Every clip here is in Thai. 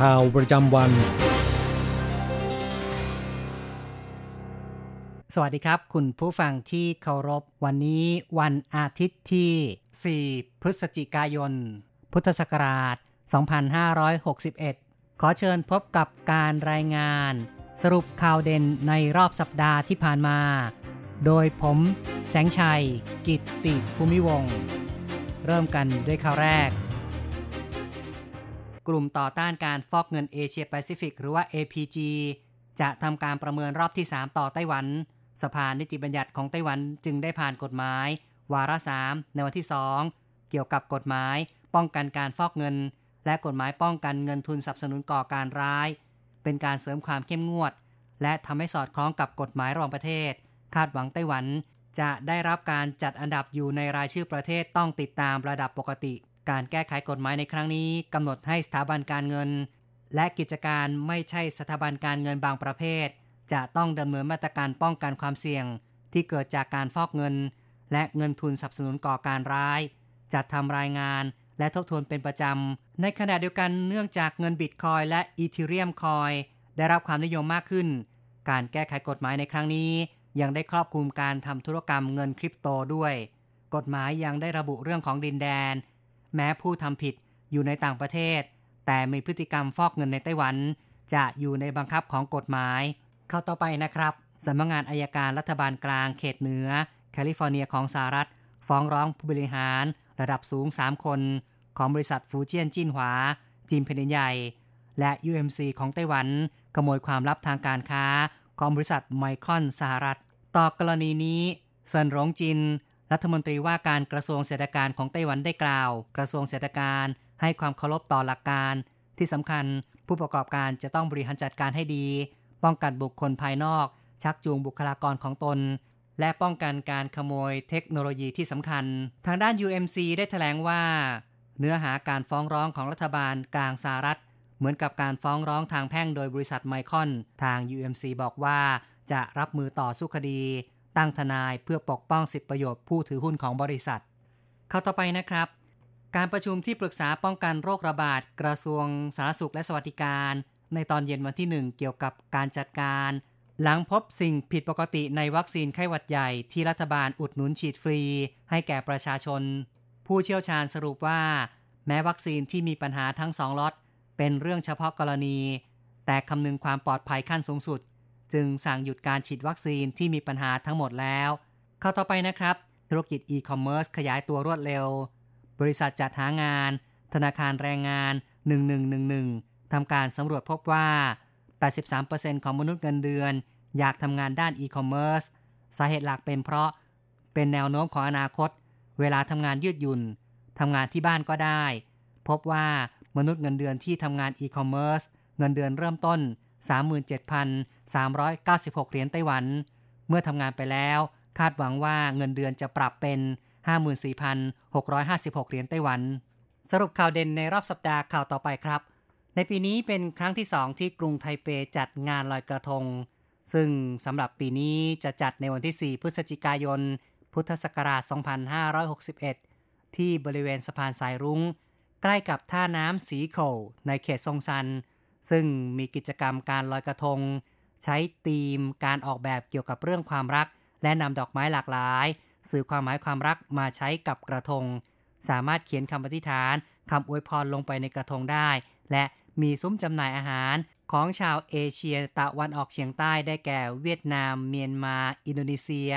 ข่าวประจำวัน สวัสดีครับ คุณผู้ฟังที่เคารพ วันนี้วันอาทิตย์ที่ 4 พฤศจิกายน พุทธศักราช 2561 ขอเชิญพบกับการรายงาน สรุปข่าวเด่นในรอบสัปดาห์ที่ผ่านมา โดยผมแสงชัย กิตติภูมิวง เริ่มกันด้วยข่าวแรก กลุ่มต่อต้านการฟอกเงินเอเชียแปซิฟิกหรือว่า APG จะทำการประเมินรอบที่ 3 ต่อไต้หวัน สภานิติบัญญัติของไต้หวันจึงได้ผ่านกฎหมาย วาระ3ในวันที่ 2 เกี่ยวกับกฎหมาย ป้องกันการฟอกเงิน และกฎหมายป้องกันเงินทุนสนับสนุนก่อการร้าย เป็นการเสริมความเข้มงวด และทำให้สอดคล้องกับกฎหมายระหว่างประเทศ คาดหวังไต้หวันจะได้รับการจัดอันดับอยู่ในรายชื่อประเทศต้องติดตามระดับปกติ การแก้ไขกฎหมายในครั้งนี้กำหนดให้สถาบันการเงิน และกิจการไม่ใช่สถาบันการเงินบางประเภท จะต้องดำเนินมาตรการป้องกันความเสี่ยง ที่เกิดจากการฟอกเงิน และเงินทุนสนับสนุนก่อการร้าย จัดทำรายงานและทบทวนเป็นประจำ ในขณะเดียวกันเนื่องจากเงินบิตคอยและอีทีเรียมคอยได้รับความนิยมมากขึ้น การแก้ไขกฎหมายในครั้งนี้ ยังได้ครอบคลุมการทำธุรกรรมเงินคริปโตด้วย กฎหมายยังได้ระบุเรื่องของดินแดน แม้ผู้ทำผิดอยู่ในต่างประเทศ แต่มีพฤติกรรมฟอกเงินในไต้หวัน จะอยู่ในบังคับของกฎหมาย เข้าต่อไปนะครับสำนักงานอายการรัฐบาลกลางเขตเหนือ แคลิฟอร์เนียของสหรัฐ ฟ้องร้องผู้บริหารระดับสูง 3 คน ของบริษัทฟูเจียนจินหวา จีนแผ่นดินใหญ่ และ UMC ของไต้หวันขโมยความลับทางการค้า ของบริษัทไมครอนสหรัฐ ต่อกรณีนี้เซินหลงจิน รัฐมนตรีว่าการกระทรวงเศรษฐการของไต้หวันได้กล่าว กระทรวงเศรษฐการให้ความเคารพต่อหลักการ ที่สำคัญผู้ประกอบการจะต้องบริหารจัดการให้ดี ป้องกันบุคคลภายนอก ชักจูงบุคลากรของตน และป้องกันการขโมยเทคโนโลยีที่สำคัญ ทางด้าน UMC ได้แถลงว่า เนื้อหาการฟ้องร้องของรัฐบาลกลางสหรัฐ เหมือนกับการฟ้องร้องทางแพ่งโดยบริษัทไมคอน ทาง UMC บอกว่าจะรับมือต่อสู้คดี ตั้งทนายเพื่อปกป้องสิทธิประโยชน์ผู้ถือหุ้นของบริษัท เข้าต่อไปนะครับ การประชุมที่ปรึกษาป้องกันโรคระบาด กระทรวงสาธารณสุขและสวัสดิการ ในตอนเย็นวันที่ 1 เกี่ยวกับการจัดการ หลังพบสิ่งผิดปกติในวัคซีนไข้หวัดใหญ่ที่รัฐบาลอุดหนุนฉีดฟรี ให้แก่ประชาชน ผู้เชี่ยวชาญสรุปว่า แม้วัคซีนที่มีปัญหาทั้งสองล็อตเป็นเรื่องเฉพาะกรณี แต่คำนึงความปลอดภัยขั้นสูงสุด จึงสั่งหยุดการฉีดวัคซีนที่มีปัญหาทั้งหมดแล้ว เข้าต่อไปนะครับ ธุรกิจอีคอมเมิร์ซขยายตัวรวดเร็ว บริษัทจัดหางาน ธนาคารแรงงาน 1111 ทำการสำรวจพบว่า 83%ของมนุษย์เงินเดือน อยากทำงานด้านอีคอมเมิร์ซสาเหตุหลักเป็นเพราะเป็นแนวโน้มของอนาคต เวลาทำงานยืดหยุ่นทำงานที่บ้านก็ได้ พบว่ามนุษย์เงินเดือนที่ทำงานอีคอมเมิร์ซเงินเดือนเริ่มต้น 396 เหรียญไต้หวัน เมื่อทำงานไปแล้ว คาดหวังว่าเงินเดือนจะปรับเป็น 54,656 เหรียญไต้หวัน สรุปข่าวเด่นในรอบสัปดาห์ข่าวต่อไปครับ ในปีนี้เป็นครั้งที่สองที่กรุงไทเปจัดงานลอยกระทง ซึ่งสำหรับปีนี้จะจัดในวันที่ 4 พฤศจิกายน พุทธศักราช 2561 ที่บริเวณสะพานสายรุง้ง ใกล้กับท่าน้ำสีโขในเขตซงซัน ซึ่งมีกิจกรรมการลอยกระทง ใช้ธีมการออกแบบเกี่ยวกับเรื่องความรัก และนำดอกไม้หลากหลาย สื่อความหมายความรักมาใช้กับกระทง สามารถเขียนคำอธิฐานคำอวยพรลงไปในกระทงได้ และมีซุ้มจำหน่ายอาหารของชาวเอเชียตะวันออกเฉียงใต้ได้แก่เวียดนาม เมียนมา อินโดนีเซีย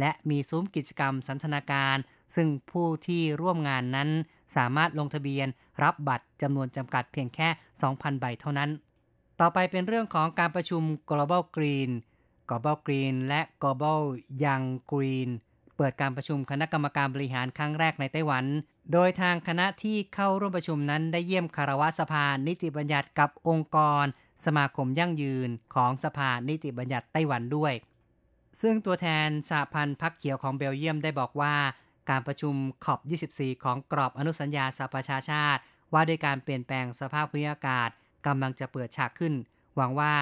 และมีซุ้มกิจกรรมสันทนาการ ซึ่งผู้ที่ร่วมงานนั้นสามารถลงทะเบียนรับบัตรจำนวนจำกัดเพียงแค่ 2,000 ใบเท่านั้น ต่อไปเป็นเรื่องของการประชุม Global Green Global Green และ Global Young Green เปิดการประชุมคณะกรรมการบริหารครั้งแรกในไต้หวัน โดยทางคณะที่เข้าร่วมประชุมนั้นได้เยี่ยมคารวะสภานิติบัญญัติกับองค์กร สมาคมยั่งยืนของสภานิติบัญญัติไต้หวันด้วย ซึ่งตัวแทนสหพันธ์พักเขียวของเบลเยียมได้บอกว่า การประชุมขอบ 24 ของกรอบอนุสัญญาสหประชาชาติ ว่าด้วยการเปลี่ยนแปลงสภาพภูมิอากาศ กำลังจะเปิดฉากขึ้น หวังว่า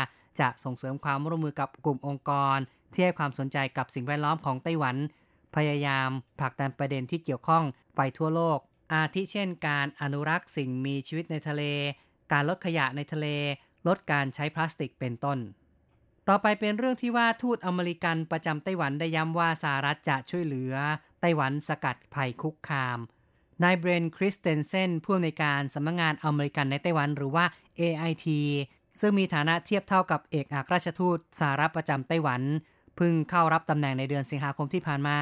จะส่งเสริมความร่วมมือกับกลุ่มองค์กร ที่ให้ความสนใจกับสิ่งแวดล้อมของไต้หวัน พยายามผลักดันประเด็นที่เกี่ยวข้องไปทั่วโลก อาทิเช่น การอนุรักษ์สิ่งมีชีวิตในทะเล การลดขยะในทะเล ลดการใช้พลาสติกเป็นต้น ต่อไปเป็นเรื่องที่ว่าทูตอเมริกันประจำไต้หวันได้ย้ำว่าสหรัฐจะช่วยเหลือ ไต้หวันสกัดภัยคุกคาม นายเบรนต์คริสเตนเซนผู้อำนวยการสำนักงานอเมริกันในไต้หวันหรือว่า AIT ซึ่งมีฐานะเทียบเท่ากับเอกอัครราชทูตสหรัฐประจำไต้หวันพึ่งเข้ารับตำแหน่งในเดือนสิงหาคมที่ผ่านมา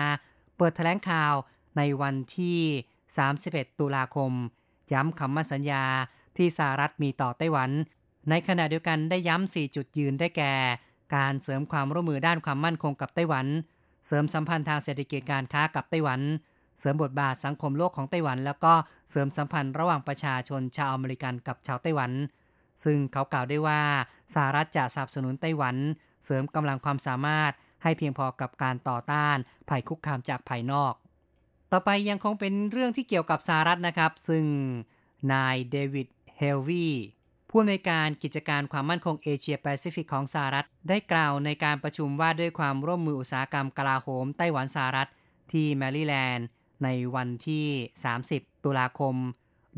เปิดแถลงข่าวในวันที่ 31 ตุลาคม ย้ำคำมั่นสัญญาที่สหรัฐมีต่อไต้หวัน ในขณะเดียวกันได้ย้ำ 4 จุดยืนได้แก่ การเสริมความร่วมมือด้านความมั่นคงกับไต้หวัน เสริมสัมพันธ์ทางเศรษฐกิจการค้ากับไต้หวัน เสริมบทบาทสังคมโลกของไต้หวัน แล้วก็เสริมสัมพันธ์ระหว่างประชาชนชาวอเมริกันกับชาวไต้หวัน ซึ่งเขากล่าวได้ว่าสหรัฐจะสนับสนุนไต้หวัน เสริมกำลังความสามารถให้เพียงพอกับการต่อต้านภัยคุกคามจากภายนอก ต่อไปยังคงเป็นเรื่องที่เกี่ยวกับสหรัฐนะครับ ซึ่งนายเดวิดเฮลวีผู้อำนวยการกิจการความมั่นคงเอเชียแปซิฟิกของสหรัฐ ได้กล่าวในการประชุมว่าด้วยความร่วมมืออุตสาหกรรมกลาโหมไต้หวันสหรัฐที่แมริแลนด์ ในวันที่ 30 ตุลาคม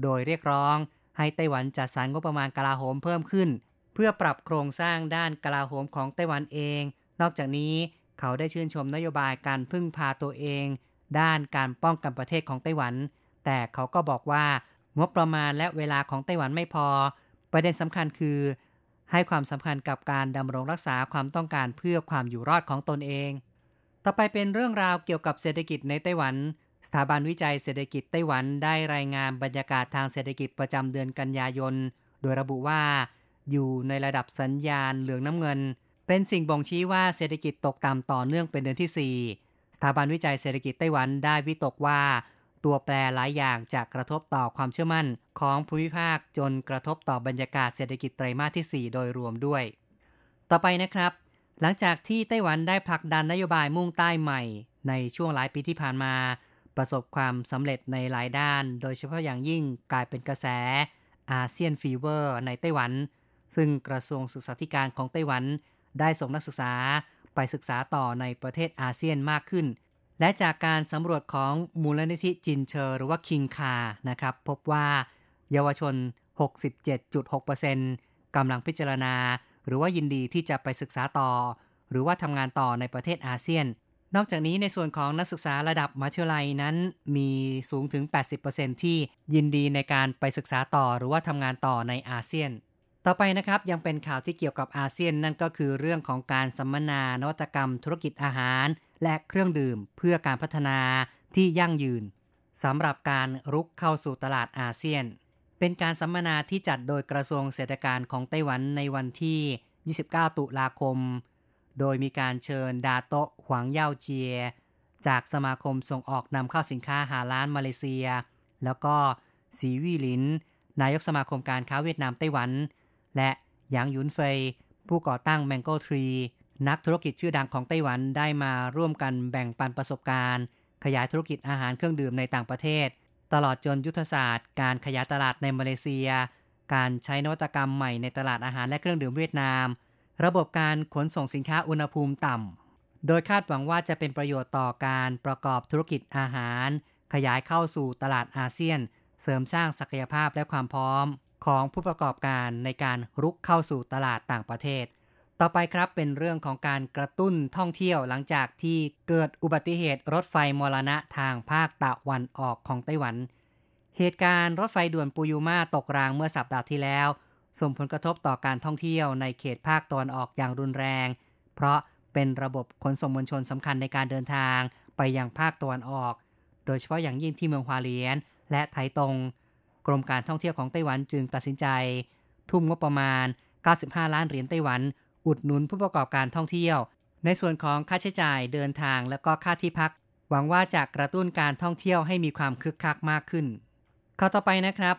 โดยเรียกร้องให้ไต้หวันจัดสรรงบประมาณกลาโหมเพิ่มขึ้น เพื่อปรับโครงสร้างด้านกลาโหมของไต้หวันเอง นอกจากนี้เขาได้ชื่นชมนโยบายการพึ่งพาตัวเอง ด้านการป้องกันประเทศของไต้หวัน แต่เขาก็บอกว่างบประมาณและเวลาของไต้หวันไม่พอ ประเด็นสำคัญคือ ให้ความสำคัญกับการดำรงรักษาความต้องการเพื่อความอยู่รอดของตนเอง ต่อไปเป็นเรื่องราวเกี่ยวกับเศรษฐกิจในไต้หวัน สถาบันวิจัยเศรษฐกิจไต้หวันได้รายงานบรรยากาศทางเศรษฐกิจประจำเดือนกันยายน โดยระบุว่า อยู่ในระดับสัญญาณเหลืองน้ำเงิน เป็นสิ่งบ่งชี้ว่าเศรษฐกิจตกต่ำต่อเนื่องเป็นเดือนที่ 4 สถาบันวิจัยเศรษฐกิจไต้หวันได้วิตกว่า ตัวแปรหลายอย่างจะกระทบต่อความเชื่อมั่นของภูมิภาคจนกระทบต่อบรรยากาศเศรษฐกิจไตรมาสที่ 4 โดยรวมด้วย ต่อไปนะครับ หลังจากที่ไต้หวันได้ผลักดันนโยบายมุ่งใต้ใหม่ ในช่วงหลายปีที่ผ่านมา ประสบความสำเร็จในหลายด้าน โดยเฉพาะอย่างยิ่งกลายเป็นกระแสอาเซียน fever ในไต้หวัน ซึ่งกระทรวงศึกษาธิการของไต้หวัน ได้ส่งนักศึกษาไปศึกษาต่อในประเทศอาเซียนมากขึ้น และจากการสำรวจของมูลนิธิจินเชอร์หรือว่า King Car นะครับ พบว่าเยาวชน 67.6%กำลังพิจารณา หรือว่ายินดีที่จะไปศึกษาต่อ หรือว่าทำงานต่อในประเทศอาเซียน นอกจากนี้ในส่วนของนักศึกษาระดับมัธยมลัยนั้น มีสูงถึง 80%ที่ยินดีในการไปศึกษาต่อหรือว่าทำงานต่อในอาเซียน ต่อไปนะครับยังเป็นข่าวที่เกี่ยวกับอาเซียนนั่นก็คือเรื่องของการสัมมนานวัตกรรม ธุรกิจอาหาร และเครื่องดื่มเพื่อการพัฒนาที่ยั่งยืนสำหรับการรุกเข้าสู่ตลาดอาเซียน เป็นการสัมมนาที่จัดโดยกระทรวงเศรษฐการของไต้หวันในวันที่ 29 ตุลาคม โดยมีการเชิญดาโตะหวังเย่าเจีย จากสมาคมส่งออกนำเข้าสินค้าหาล้านมาเลเซีย แล้วก็สีวีหลิน นายกสมาคมการค้าเวียดนามไต้หวัน และหยางหยุนเฟย ผู้ก่อตั้ง Mango Tree นักธุรกิจชื่อดังของไต้หวันได้มาร่วมกันแบ่งปันประสบการณ์ ขยายธุรกิจอาหารเครื่องดื่มในต่างประเทศ ตลอดจนยุทธศาสตร์ การขยายตลาดในมาเลเซีย การใช้นวัตกรรมใหม่ในตลาดอาหารและเครื่องดื่มเวียดนาม ระบบการขนส่งสินค้าอุณหภูมิต่ำ โดยคาดหวังว่าจะเป็นประโยชน์ต่อการประกอบธุรกิจอาหาร ขยายเข้าสู่ตลาดอาเซียน เสริมสร้างศักยภาพและความพร้อม ของผู้ประกอบการในการรุกเข้าสู่ตลาดต่างประเทศ ต่อไปครับเป็นเรื่องของการกระตุ้นท่องเที่ยวหลังจากที่เกิดอุบัติเหตุรถไฟมรณะทางภาคตะวันออกของไต้หวัน เหตุการณ์รถไฟด่วนปูยูมาตกรางเมื่อสัปดาห์ที่แล้ว ส่งผลกระทบต่อการท่องเที่ยวในเขตภาคตะวันออกอย่างรุนแรง เพราะเป็นระบบขนส่งมวลชนสำคัญในการเดินทางไปยังภาคตะวันออก โดยเฉพาะอย่างยิ่งที่เมืองฮวาเลียน และไถตง กรมการท่องเที่ยวของไต้หวันจึงตัดสินใจ ทุ่มงบประมาณ 95 ล้านเหรียญไต้หวัน อุดหนุนผู้ประกอบการท่องเที่ยว ในส่วนของค่าใช้จ่ายเดินทางและก็ค่าที่พัก หวังว่าจะกระตุ้นการท่องเที่ยวให้มีความคึกคักมากขึ้นข้าต่อไปนะครับ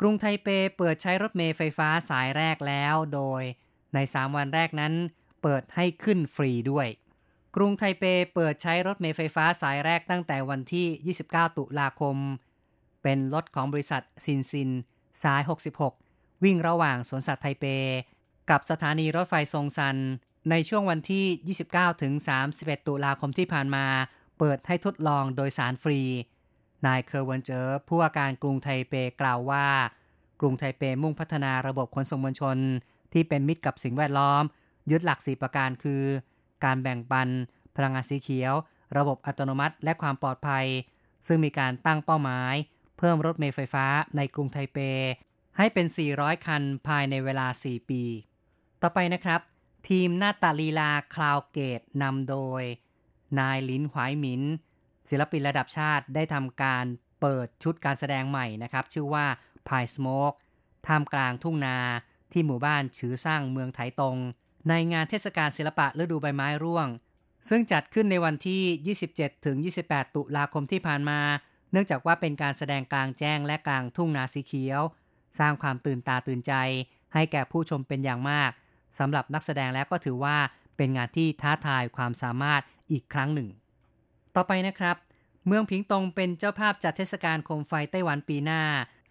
กรุงไทเปเปิดใช้รถเมล์ไฟฟ้าสายแรกแล้ว โดยใน 3 วันแรกนั้น เปิดให้ขึ้นฟรีด้วย กรุงไทเปเปิดใช้รถเมล์ไฟฟ้าสายแรกตั้งแต่วันที่ 29 ตุลาคม เป็นรถของบริษัทซินซิน สาย 66 วิ่งระหว่างสวนสัตว์ไทเป กับสถานีรถไฟซงซาน ในช่วงวันที่ 29 ถึง 31 ตุลาคมที่ผ่านมา เปิดให้ทดลองโดยสารฟรี นายเคอร์วันเจอร์ผู้ว่าการกรุงไทเปกล่าวว่า กรุงไทเปมุ่งพัฒนาระบบขนส่งมวลชน ที่เป็นมิตรกับสิ่งแวดล้อม ยึดหลักสี่ประการคือ การแบ่งปัน พลังงานสีเขียว ระบบอัตโนมัติ และความปลอดภัย ซึ่งมีการตั้งเป้าหมาย เพิ่มรถเมล์ไฟฟ้าในกรุงไทเป ให้เป็น 400 คันภายในเวลา 4 ปี ต่อไปนะครับ ทีมนาฏลีลา Cloud Gate นำโดย นายลินหวายหมิน ศิลปินระดับชาติได้ทำการเปิดชุดการแสดงใหม่นะครับ ชื่อว่า Pine Smoke ท่ามกลางทุ่งนาที่หมู่บ้านฉือซ่างเมืองไถตง ในงานเทศกาลศิลปะฤดูใบไม้ร่วง ซึ่งจัดขึ้นในวันที่ 27 ถึง 28 ตุลาคมที่ผ่านมา เนื่องจากว่าเป็นการแสดงกลางแจ้งและกลางทุ่งนาสีเขียว สร้างความตื่นตาตื่นใจ ให้แก่ผู้ชมเป็นอย่างมากสำหรับนักแสดงแล้วก็ถือว่าเป็นงานที่ท้าทายความสามารถอีกครั้งหนึ่ง ต่อไปนะครับ เมืองผิงตงเป็นเจ้าภาพจัดเทศกาลโคมไฟไต้หวันปีหน้า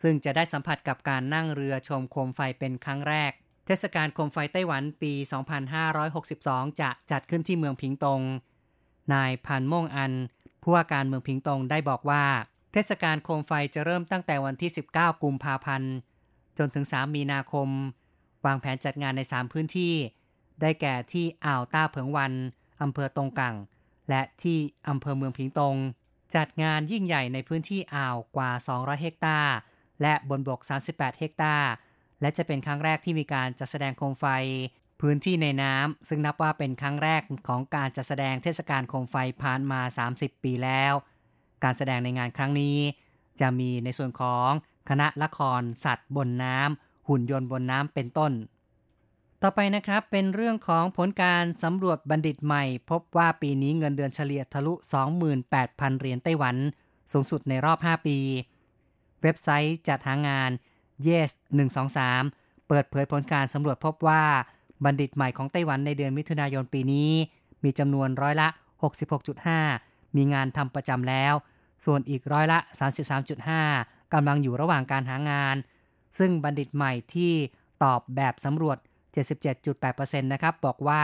ซึ่งจะได้สัมผัสกับการนั่งเรือชมโคมไฟเป็นครั้งแรก เทศกาลโคมไฟไต้หวันปี 2562 จะจัดขึ้นที่เมืองผิงตง นายพันม่งอัน ผู้ว่าการเมืองผิงตงได้บอกว่า เทศกาลโคมไฟจะเริ่มตั้งแต่วันที่ 19 กุมภาพันธ์ จนถึง 3 มีนาคม วางแผนจัดงานใน 3 พื้นที่ ได้แก่ที่อ่าวต้าเผิงวันอำเภอตงกัง และที่อำเภอเมืองผิงตง จัดงานยิ่งใหญ่ในพื้นที่อ่าวกว่า 200 เฮกตาร์ และบนบก 38 เฮกตาร์ และจะเป็นครั้งแรกที่มีการจัดแสดงโคมไฟ พื้นที่ในน้ำซึ่งนับว่าเป็นครั้งแรกของการจัดแสดงเทศกาลโคมไฟผ่านมา 30 ปีแล้ว การแสดงในงานครั้งนี้ จะมีในส่วนของคณะละครสัตว์บนน้ำหุ่นยนต์บนน้ำเป็นต้น ต่อไปนะครับเป็นเรื่องของผลการสำรวจบัณฑิตใหม่ พบว่าปีนี้เงินเดือนเฉลี่ยทะลุ 28,000 เหรียญไต้หวัน สูงสุดในรอบ 5 ปี เว็บไซต์จัดหางาน Yes 123 เปิดเผยผลการสำรวจพบว่าบัณฑิตใหม่ของไต้หวันในเดือนมิถุนายนปีนี้ มีจำนวนร้อยละ 66.5 มีงานทำประจำแล้ว ส่วนอีกร้อยละ 33.5กำลังอยู่ระหว่างการหางาน ซึ่งบัณฑิตใหม่ที่ตอบแบบสำรวจ 77.8%นะครับบอกว่า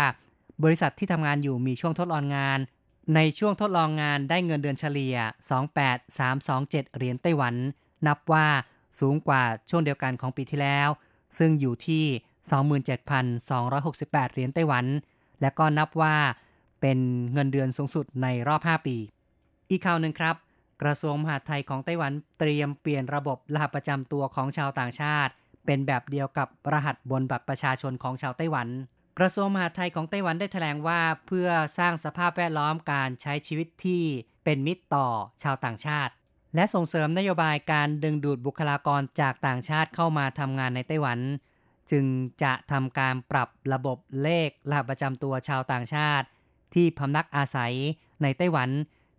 บริษัทที่ทำงานอยู่มีช่วงทดลองงาน ในช่วงทดลองงานได้เงินเดือนเฉลี่ย 28327 เหรียญไต้หวัน นับว่าสูงกว่าช่วงเดียวกันของปีที่แล้ว ซึ่งอยู่ที่ 27,268 เหรียญไต้หวัน และก็นับว่าเป็นเงินเดือนสูงสุดในรอบ 5 ปี อีกข่าวหนึ่งครับ กระทรวงมหาดไทยของไต้หวันเตรียมเปลี่ยนระบบรหัสประจำตัวของชาวต่างชาติ เป็นแบบเดียวกับรหัสบนบัตรประชาชนของชาวไต้หวัน กระทรวงมหาดไทยของไต้หวันได้แถลงว่าเพื่อสร้างสภาพแวดล้อมการใช้ชีวิตที่เป็นมิตรต่อชาวต่างชาติ และส่งเสริมนโยบายการดึงดูดบุคลากรจากต่างชาติเข้ามาทำงานในไต้หวัน จึงจะทำการปรับระบบเลขรหัสประจำตัวชาวต่างชาติ ที่พำนักอาศัยในไต้หวัน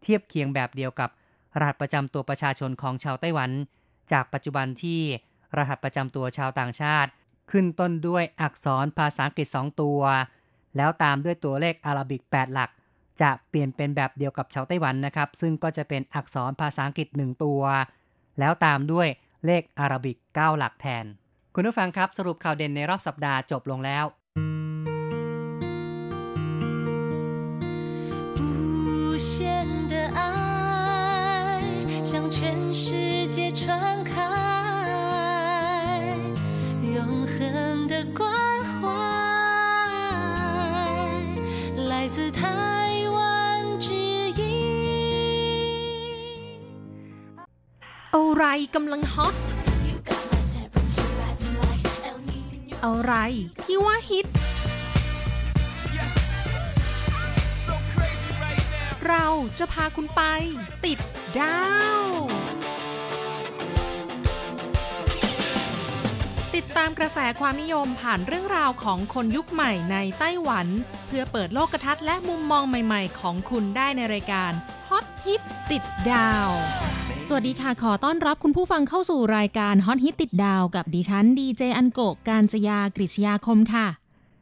เทียบเคียงแบบเดียวกับรหัสประจำตัวประชาชนของชาวไต้หวัน จากปัจจุบันที่ รหัสประจำตัวชาวต่างชาติ ขึ้นต้นด้วยอักษรภาษาอังกฤษ 2 ตัว แล้วตามด้วยตัวเลขอาราบิก 8 หลัก จะเปลี่ยนเป็นแบบเดียวกับชาวไต้หวันนะครับ ซึ่งก็จะเป็นอักษรภาษาอังกฤษ 1 ตัว แล้วตามด้วยเลขอาราบิก 9 หลักแทน คุณผู้ฟังครับสรุปข่าวเด่นในรอบสัปดาห์จบลงแล้ว 无限的爱向全世 的关怀来自台湾之音。 อะไรกำลังฮอต อะไรที่ว่าฮิต เราจะพาคุณไป ติดดาว ติดตามกระแสความนิยมผ่านเรื่องราวของคนยุคใหม่ในไต้หวัน เพื่อเปิดโลกทัศน์และมุมมองใหม่ๆ ของคุณได้ในรายการฮอตฮิตติดดาว สวัสดีค่ะ ขอต้อนรับคุณผู้ฟังเข้าสู่รายการฮอตฮิตติดดาวกับดิฉันดีเจอันโกการจยากริชยาคมค่ะ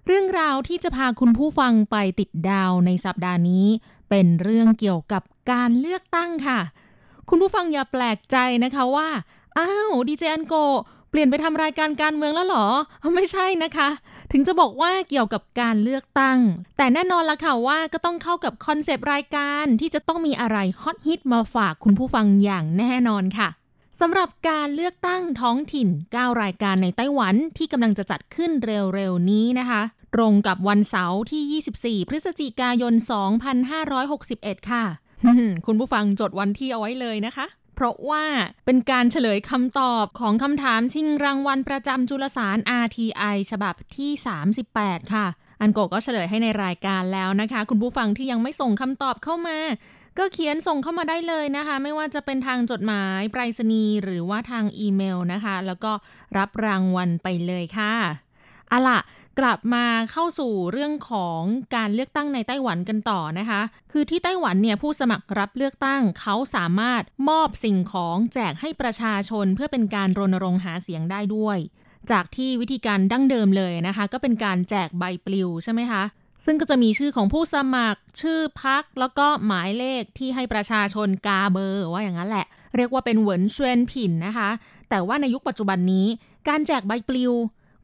เรื่องราวที่จะพาคุณผู้ฟังไปติดดาวในสัปดาห์นี้ เป็นเรื่องเกี่ยวกับการเลือกตั้งค่ะ คุณผู้ฟังอย่าแปลกใจนะคะว่า อ้าวดีเจอันโก ปลี่ยนไปทำรายการการเมืองแล้วหรอ ไม่ใช่นะคะ ถึงจะบอกว่าเกี่ยวกับการเลือกตั้ง แต่แน่นอนละค่ะว่าก็ต้องเข้ากับคอนเซปต์รายการที่จะต้องมีอะไรฮอตฮิตมาฝากคุณผู้ฟังอย่างแน่นอนค่ะสำหรับการเลือกตั้งท้องถิ่น 9 รายการในไต้หวันที่กำลังจะจัดขึ้นเร็วๆนี้นะคะ ตรงกับวันเสาร์ที่ 24 พฤศจิกายน 2561 ค่ะ คุณผู้ฟังจดวันที่เอาไว้เลยนะคะ เพราะว่าเป็นการเฉลยคำตอบของคำถามชิงรางวัลประจำจุลสาร RTI ฉบับที่ 38 ค่ะ อันโกก็เฉลยให้ในรายการแล้วนะคะ คุณผู้ฟังที่ยังไม่ส่งคำตอบเข้ามา ก็เขียนส่งเข้ามาได้เลยนะคะ ไม่ว่าจะเป็นทางจดหมายไปรษณีย์หรือว่าทางอีเมลนะคะ แล้วก็รับรางวัลไปเลยค่ะอะล่ะ กลับมาเข้าสู่เรื่องของการเลือกตั้งในไต้หวันกันต่อนะคะ คือที่ไต้หวันเนี่ยผู้สมัครรับเลือกตั้งเขาสามารถมอบสิ่งของแจกให้ประชาชนเพื่อเป็นการรณรงค์หาเสียงได้ด้วย จากที่วิธีการดั้งเดิมเลยนะคะ ก็เป็นการแจกใบปลิวใช่ไหมคะซึ่งก็จะมีชื่อของผู้สมัคร ชื่อพัก แล้วก็หมายเลขที่ให้ประชาชนกาเบอร์ว่าอย่างนั้นแหละ เรียกว่าเป็นเหวินเชวนผินนะคะ แต่ว่าในยุคปัจจุบันนี้ การแจกใบปลิว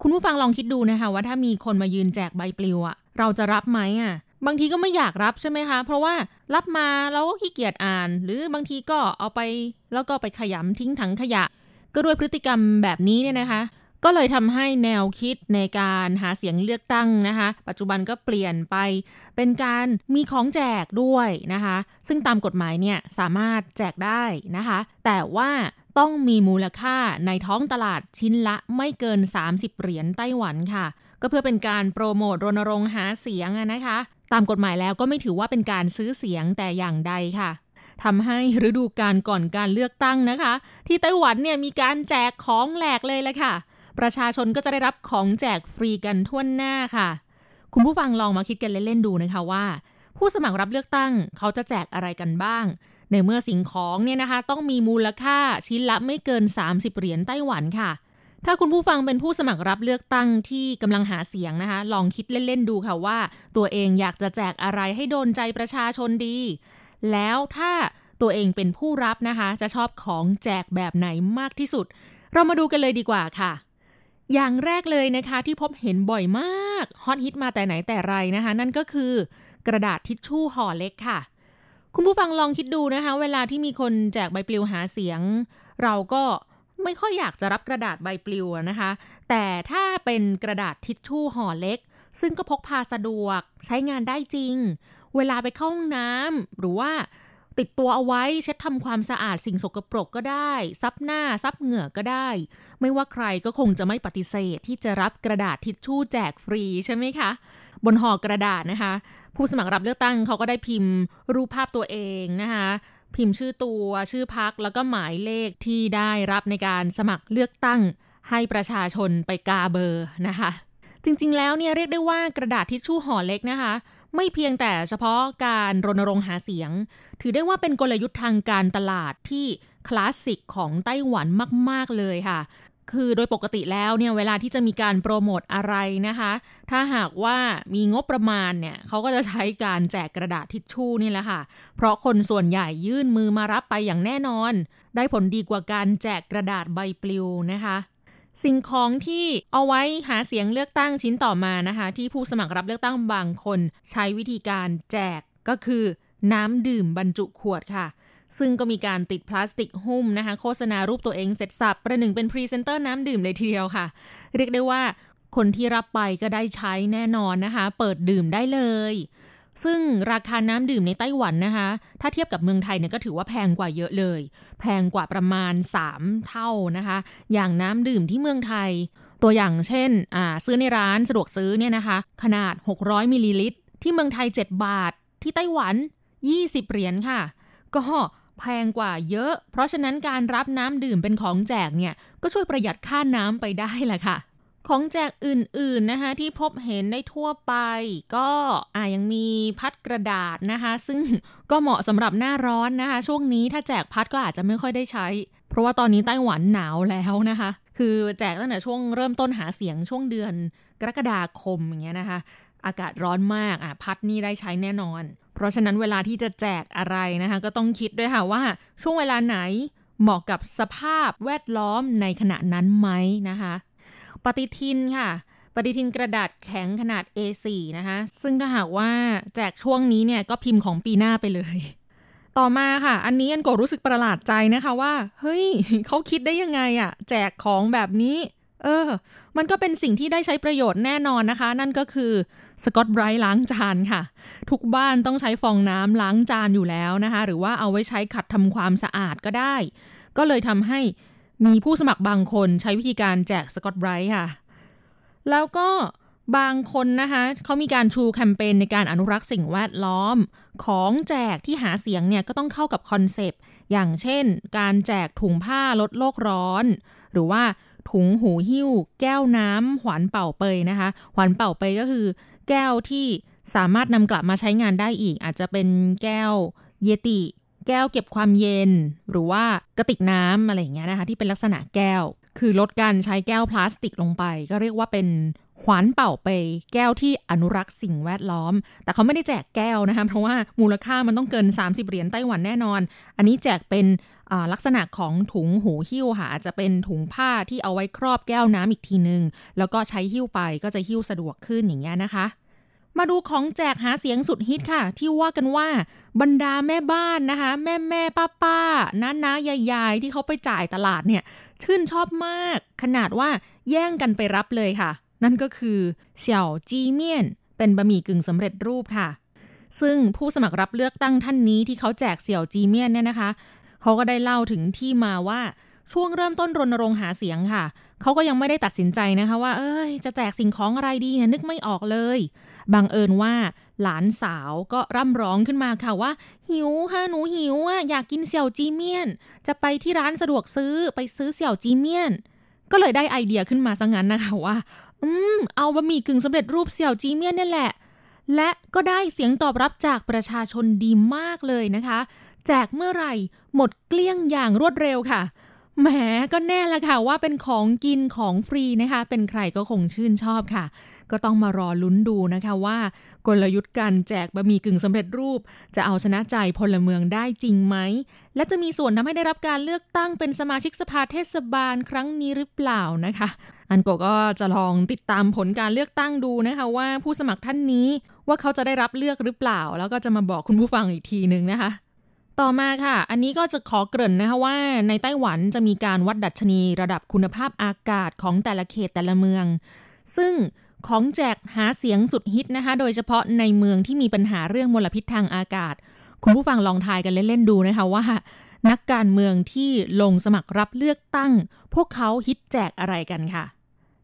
คุณผู้ฟังลองคิดดูนะคะว่าถ้ามีคนมายืนแจกใบปลิวอะเราจะรับไหมอะบางทีก็ไม่อยากรับใช่ไหมคะ เพราะว่ารับมาเราก็ขี้เกียจอ่าน หรือบางทีก็เอาไปแล้วก็ไปขยำทิ้งถังขยะ ก็ด้วยพฤติกรรมแบบนี้เนี่ยนะคะ ก็เลยทำให้แนวคิดในการหาเสียงเลือกตั้งนะคะ ปัจจุบันก็เปลี่ยนไป เป็นการมีของแจกด้วยนะคะ ซึ่งตามกฎหมายเนี่ยสามารถแจกได้นะคะ แต่ว่าต้องมีมูลค่าในท้องตลาดชิ้นละไม่เกิน 30 เหรียญไต้หวันค่ะ ก็เพื่อเป็นการโปรโมทรณรงค์หาเสียงนะคะ ตามกฎหมายแล้วก็ไม่ถือว่าเป็นการซื้อเสียงแต่อย่างใดค่ะทำให้ฤดูการก่อนการเลือกตั้งนะคะ ที่ไต้หวันเนี่ยมีการแจกของแหลกเลยแหละค่ะ ประชาชนก็จะได้รับของแจกฟรีกันทั่วหน้าค่ะ คุณผู้ฟังลองมาคิดกันเล่นๆดูนะคะว่า ผู้สมัครรับเลือกตั้งเขาจะแจกอะไรกันบ้าง ในเมื่อสิ่งของเนี่ยนะคะ ต้องมีมูลค่าชิ้นละไม่เกิน 30 เหรียญไต้หวันค่ะ ถ้าคุณผู้ฟังเป็นผู้สมัครรับเลือกตั้งที่กำลังหาเสียงนะคะ ลองคิดเล่นๆดูค่ะว่า ตัวเองอยากจะแจกอะไรให้โดนใจประชาชนดี แล้วถ้าตัวเองเป็นผู้รับนะคะ จะชอบของแจกแบบไหนมากที่สุด เรามาดูกันเลยดีกว่าค่ะ อย่างแรกเลยนะคะที่พบเห็นบ่อยมากฮอตฮิตมาแต่ไหนแต่ไรนะคะ นั่นก็คือกระดาษทิชชู่ห่อเล็กค่ะ คุณผู้ฟังลองคิดดูนะคะ เวลาที่มีคนแจกใบปลิวหาเสียง เราก็ไม่ค่อยอยากจะรับกระดาษใบปลิวนะคะ แต่ถ้าเป็นกระดาษทิชชู่ห่อเล็ก ซึ่งก็พกพาสะดวกใช้งานได้จริง เวลาไปเข้าห้องน้ำหรือว่า ติดตัวเอาไว้เช็ดทำความสะอาดสิ่งสกปรกก็ได้ ซับหน้าซับเหงื่อก็ได้ ไม่ว่าใครก็คงจะไม่ปฏิเสธที่จะรับกระดาษทิชชู่แจกฟรีใช่ไหมคะ บนห่อกระดาษนะคะ ผู้สมัครรับเลือกตั้งเขาก็ได้พิมพ์รูปภาพตัวเองนะคะพิมพ์ชื่อตัวชื่อพักแล้วก็หมายเลขที่ได้รับในการสมัครเลือกตั้ง ให้ประชาชนไปกาเบอร์นะคะ จริงๆแล้วเนี่ยเรียกได้ว่ากระดาษทิชชู่ห่อเล็กนะคะ ไม่เพียงแต่เฉพาะการรณรงค์หาเสียง ถือได้ว่าเป็นกลยุทธ์ทางการตลาดที่คลาสสิกของไต้หวันมาก ๆ เลยค่ะ คือโดยปกติแล้วเนี่ยเวลาที่จะมีการโปรโมทอะไรนะคะ ถ้าหากว่ามีงบประมาณเนี่ยเขาก็จะใช้การแจกกระดาษทิชชู่นี่แหละค่ะ เพราะคนส่วนใหญ่ยื่นมือมารับไปอย่างแน่นอน ได้ผลดีกว่าการแจกกระดาษใบปลิวนะคะ สิ่งของที่เอาไว้หาเสียงเลือกตั้งชิ้นต่อมานะคะ ที่ผู้สมัครรับเลือกตั้งบางคน ใช้วิธีการแจกก็คือ น้ำดื่มบรรจุขวดค่ะ ซึ่งก็มีการติดพลาสติกหุ้มนะคะ โฆษณารูปตัวเองเสร็จสับประหนึ่งเป็นพรีเซนเตอร์น้ำดื่มเลยทีเดียวค่ะ เรียกได้ว่าคนที่รับไปก็ได้ใช้แน่นอนนะคะ เปิดดื่มได้เลย ซึ่งราคาน้ำดื่มในไต้หวันนะคะ ถ้าเทียบกับเมืองไทยเนี่ยก็ถือว่าแพงกว่าเยอะเลย แพงกว่าประมาณ 3 เท่านะคะ อย่างน้ำดื่มที่เมืองไทย ตัวอย่างเช่นอ่าซื้อในร้านสะดวกซื้อเนี่ยนะคะ ขนาด 600มิลลิลิตร ที่เมืองไทย 7 บาท ที่ไต้หวัน 20 เหรียญค่ะ ก็แพงกว่าเยอะ เพราะฉะนั้นการรับน้ำดื่มเป็นของแจกเนี่ย ก็ช่วยประหยัดค่าน้ำไปได้แหละค่ะ ของแจกอื่นๆนะคะที่พบเห็นได้ทั่วไป ก็อ่ายังมีพัดกระดาษนะคะ ซึ่งก็เหมาะสำหรับหน้าร้อนนะคะ ช่วงนี้ถ้าแจกพัดก็อาจจะไม่ค่อยได้ใช้ เพราะว่าตอนนี้ไต้หวันหนาวแล้วนะคะ คือแจกตั้งแต่ช่วงเริ่มต้นหาเสียงช่วงเดือน กรกฎาคมอย่างเงี้ยนะคะ อากาศร้อนมากอะพัดนี่ได้ใช้แน่นอน เพราะฉะนั้นเวลาที่จะแจกอะไรนะคะ ก็ต้องคิดด้วยค่ะว่าช่วงเวลาไหนเหมาะกับสภาพแวดล้อมในขณะนั้นไหมนะคะ ปฏิทินค่ะ ปฏิทินกระดาษแข็งขนาด A4 นะคะ ซึ่งถ้าหากว่าแจกช่วงนี้เนี่ยก็พิมพ์ของปีหน้าไปเลย ต่อมาค่ะ อันนี้อันก็รู้สึกประหลาดใจนะคะว่า เฮ้ยเขาคิดได้ยังไงอะแจกของแบบนี้ เออ มันก็เป็นสิ่งที่ได้ใช้ประโยชน์แน่นอนนะคะ นั่นก็คือสกอตไบรท์ล้างจานค่ะ ทุกบ้านต้องใช้ฟองน้ำล้างจานอยู่แล้วนะคะ หรือว่าเอาไว้ใช้ขัดทำความสะอาดก็ได้ ก็เลยทำให้ มีผู้สมัครบางคนใช้วิธีการแจกสกอตไบรท์ค่ะ แล้วก็บางคนนะคะเขามีการชูแคมเปญในการอนุรักษ์สิ่งแวดล้อม ของแจกที่หาเสียงเนี่ยก็ต้องเข้ากับคอนเซปต์อย่างเช่น การแจกถุงผ้าลดโลกร้อน หรือว่าถุงหูหิ้ว แก้วน้ำ環保杯 นะคะ 環保杯 ก็คือ แก้วที่สามารถนำกลับมาใช้งานได้อีก อาจจะเป็นแก้วเยติ แก้วเก็บความเย็น หรือว่ากระติกน้ำอะไรอย่างเงี้ยนะคะ ที่เป็นลักษณะแก้ว คือลดการใช้แก้วพลาสติกลงไป ก็เรียกว่าเป็น環保杯แก้วที่อนุรักษ์สิ่งแวดล้อม แต่เขาไม่ได้แจกแก้วนะคะเพราะว่ามูลค่ามันต้องเกิน 30 เหรียญไต้หวันแน่นอน อันนี้แจกเป็นลักษณะของถุงหูหิ้วค่ะอาจจะเป็นถุงผ้าที่เอาไว้ครอบแก้วน้ำอีกทีนึง แล้วก็ใช้หิ้วไปก็จะหิ้วสะดวกขึ้นอย่างเงี้ยนะคะ มาดูของแจกหาเสียงสุดฮิตค่ะ ที่ว่ากันว่าบรรดาแม่บ้านนะคะ แม่แม่ป้าป้าน้าน้ายายๆที่เขาไปจ่ายตลาดเนี่ย ชื่นชอบมาก ขนาดว่าแย่งกันไปรับเลยค่ะ นั่นก็คือเสี่ยวจีเมียน เป็นบะหมี่กึ่งสำเร็จรูปค่ะ ซึ่งผู้สมัครรับเลือกตั้งท่านนี้ที่เขาแจกเสี่ยวจีเมียนเนี่ยนะคะเขาก็ได้เล่าถึงที่มาว่า ช่วงเริ่มต้นรณรงค์หาเสียงค่ะ เขาก็ยังไม่ได้ตัดสินใจนะคะว่า เอ้ย จะแจกสิ่งของอะไรดีเนี่ยนึกไม่ออกเลย บังเอิญว่าหลานสาวก็ร่ำร้องขึ้นมาค่ะว่า หิวค่ะหนูหิวอะอยากกินเสี่ยวจีเมียน จะไปที่ร้านสะดวกซื้อไปซื้อเสี่ยวจีเมียน ก็เลยได้ไอเดียขึ้นมาซะงั้นนะคะว่า อืม เอาบะหมี่กึ่งสำเร็จรูปเสี่ยวจีเมียนนี่แหละ และก็ได้เสียงตอบรับจากประชาชนดีมากเลยนะคะ แจกเมื่อไหร่หมดเกลี้ยงอย่างรวดเร็วค่ะ แหมก็แน่ละค่ะว่าเป็นของกินของฟรีนะคะ เป็นใครก็คงชื่นชอบค่ะ ก็ต้องมารอลุ้นดูนะคะว่า กลยุทธ์การแจกบะหมี่กึ่งสำเร็จรูป จะเอาชนะใจพลเมืองได้จริงไหม และจะมีส่วนทำให้ได้รับการเลือกตั้งเป็นสมาชิกสภาเทศบาลครั้งนี้หรือเปล่านะคะ อันโกก็จะลองติดตามผลการเลือกตั้งดูนะคะ ว่าผู้สมัครท่านนี้ว่าเขาจะได้รับเลือกหรือเปล่า แล้วก็จะมาบอกคุณผู้ฟังอีกทีหนึ่งนะคะ ต่อมาค่ะ อันนี้ก็จะขอเกริ่นนะคะว่า ในไต้หวันจะมีการวัดดัชนีระดับคุณภาพอากาศของแต่ละเขตแต่ละเมือง ซึ่งของแจกหาเสียงสุดฮิตนะคะ โดยเฉพาะในเมืองที่มีปัญหาเรื่องมลพิษทางอากาศ คุณผู้ฟังลองทายกันเล่นๆดูนะคะว่า นักการเมืองที่ลงสมัครรับเลือกตั้ง พวกเขาฮิตแจกอะไรกันค่ะ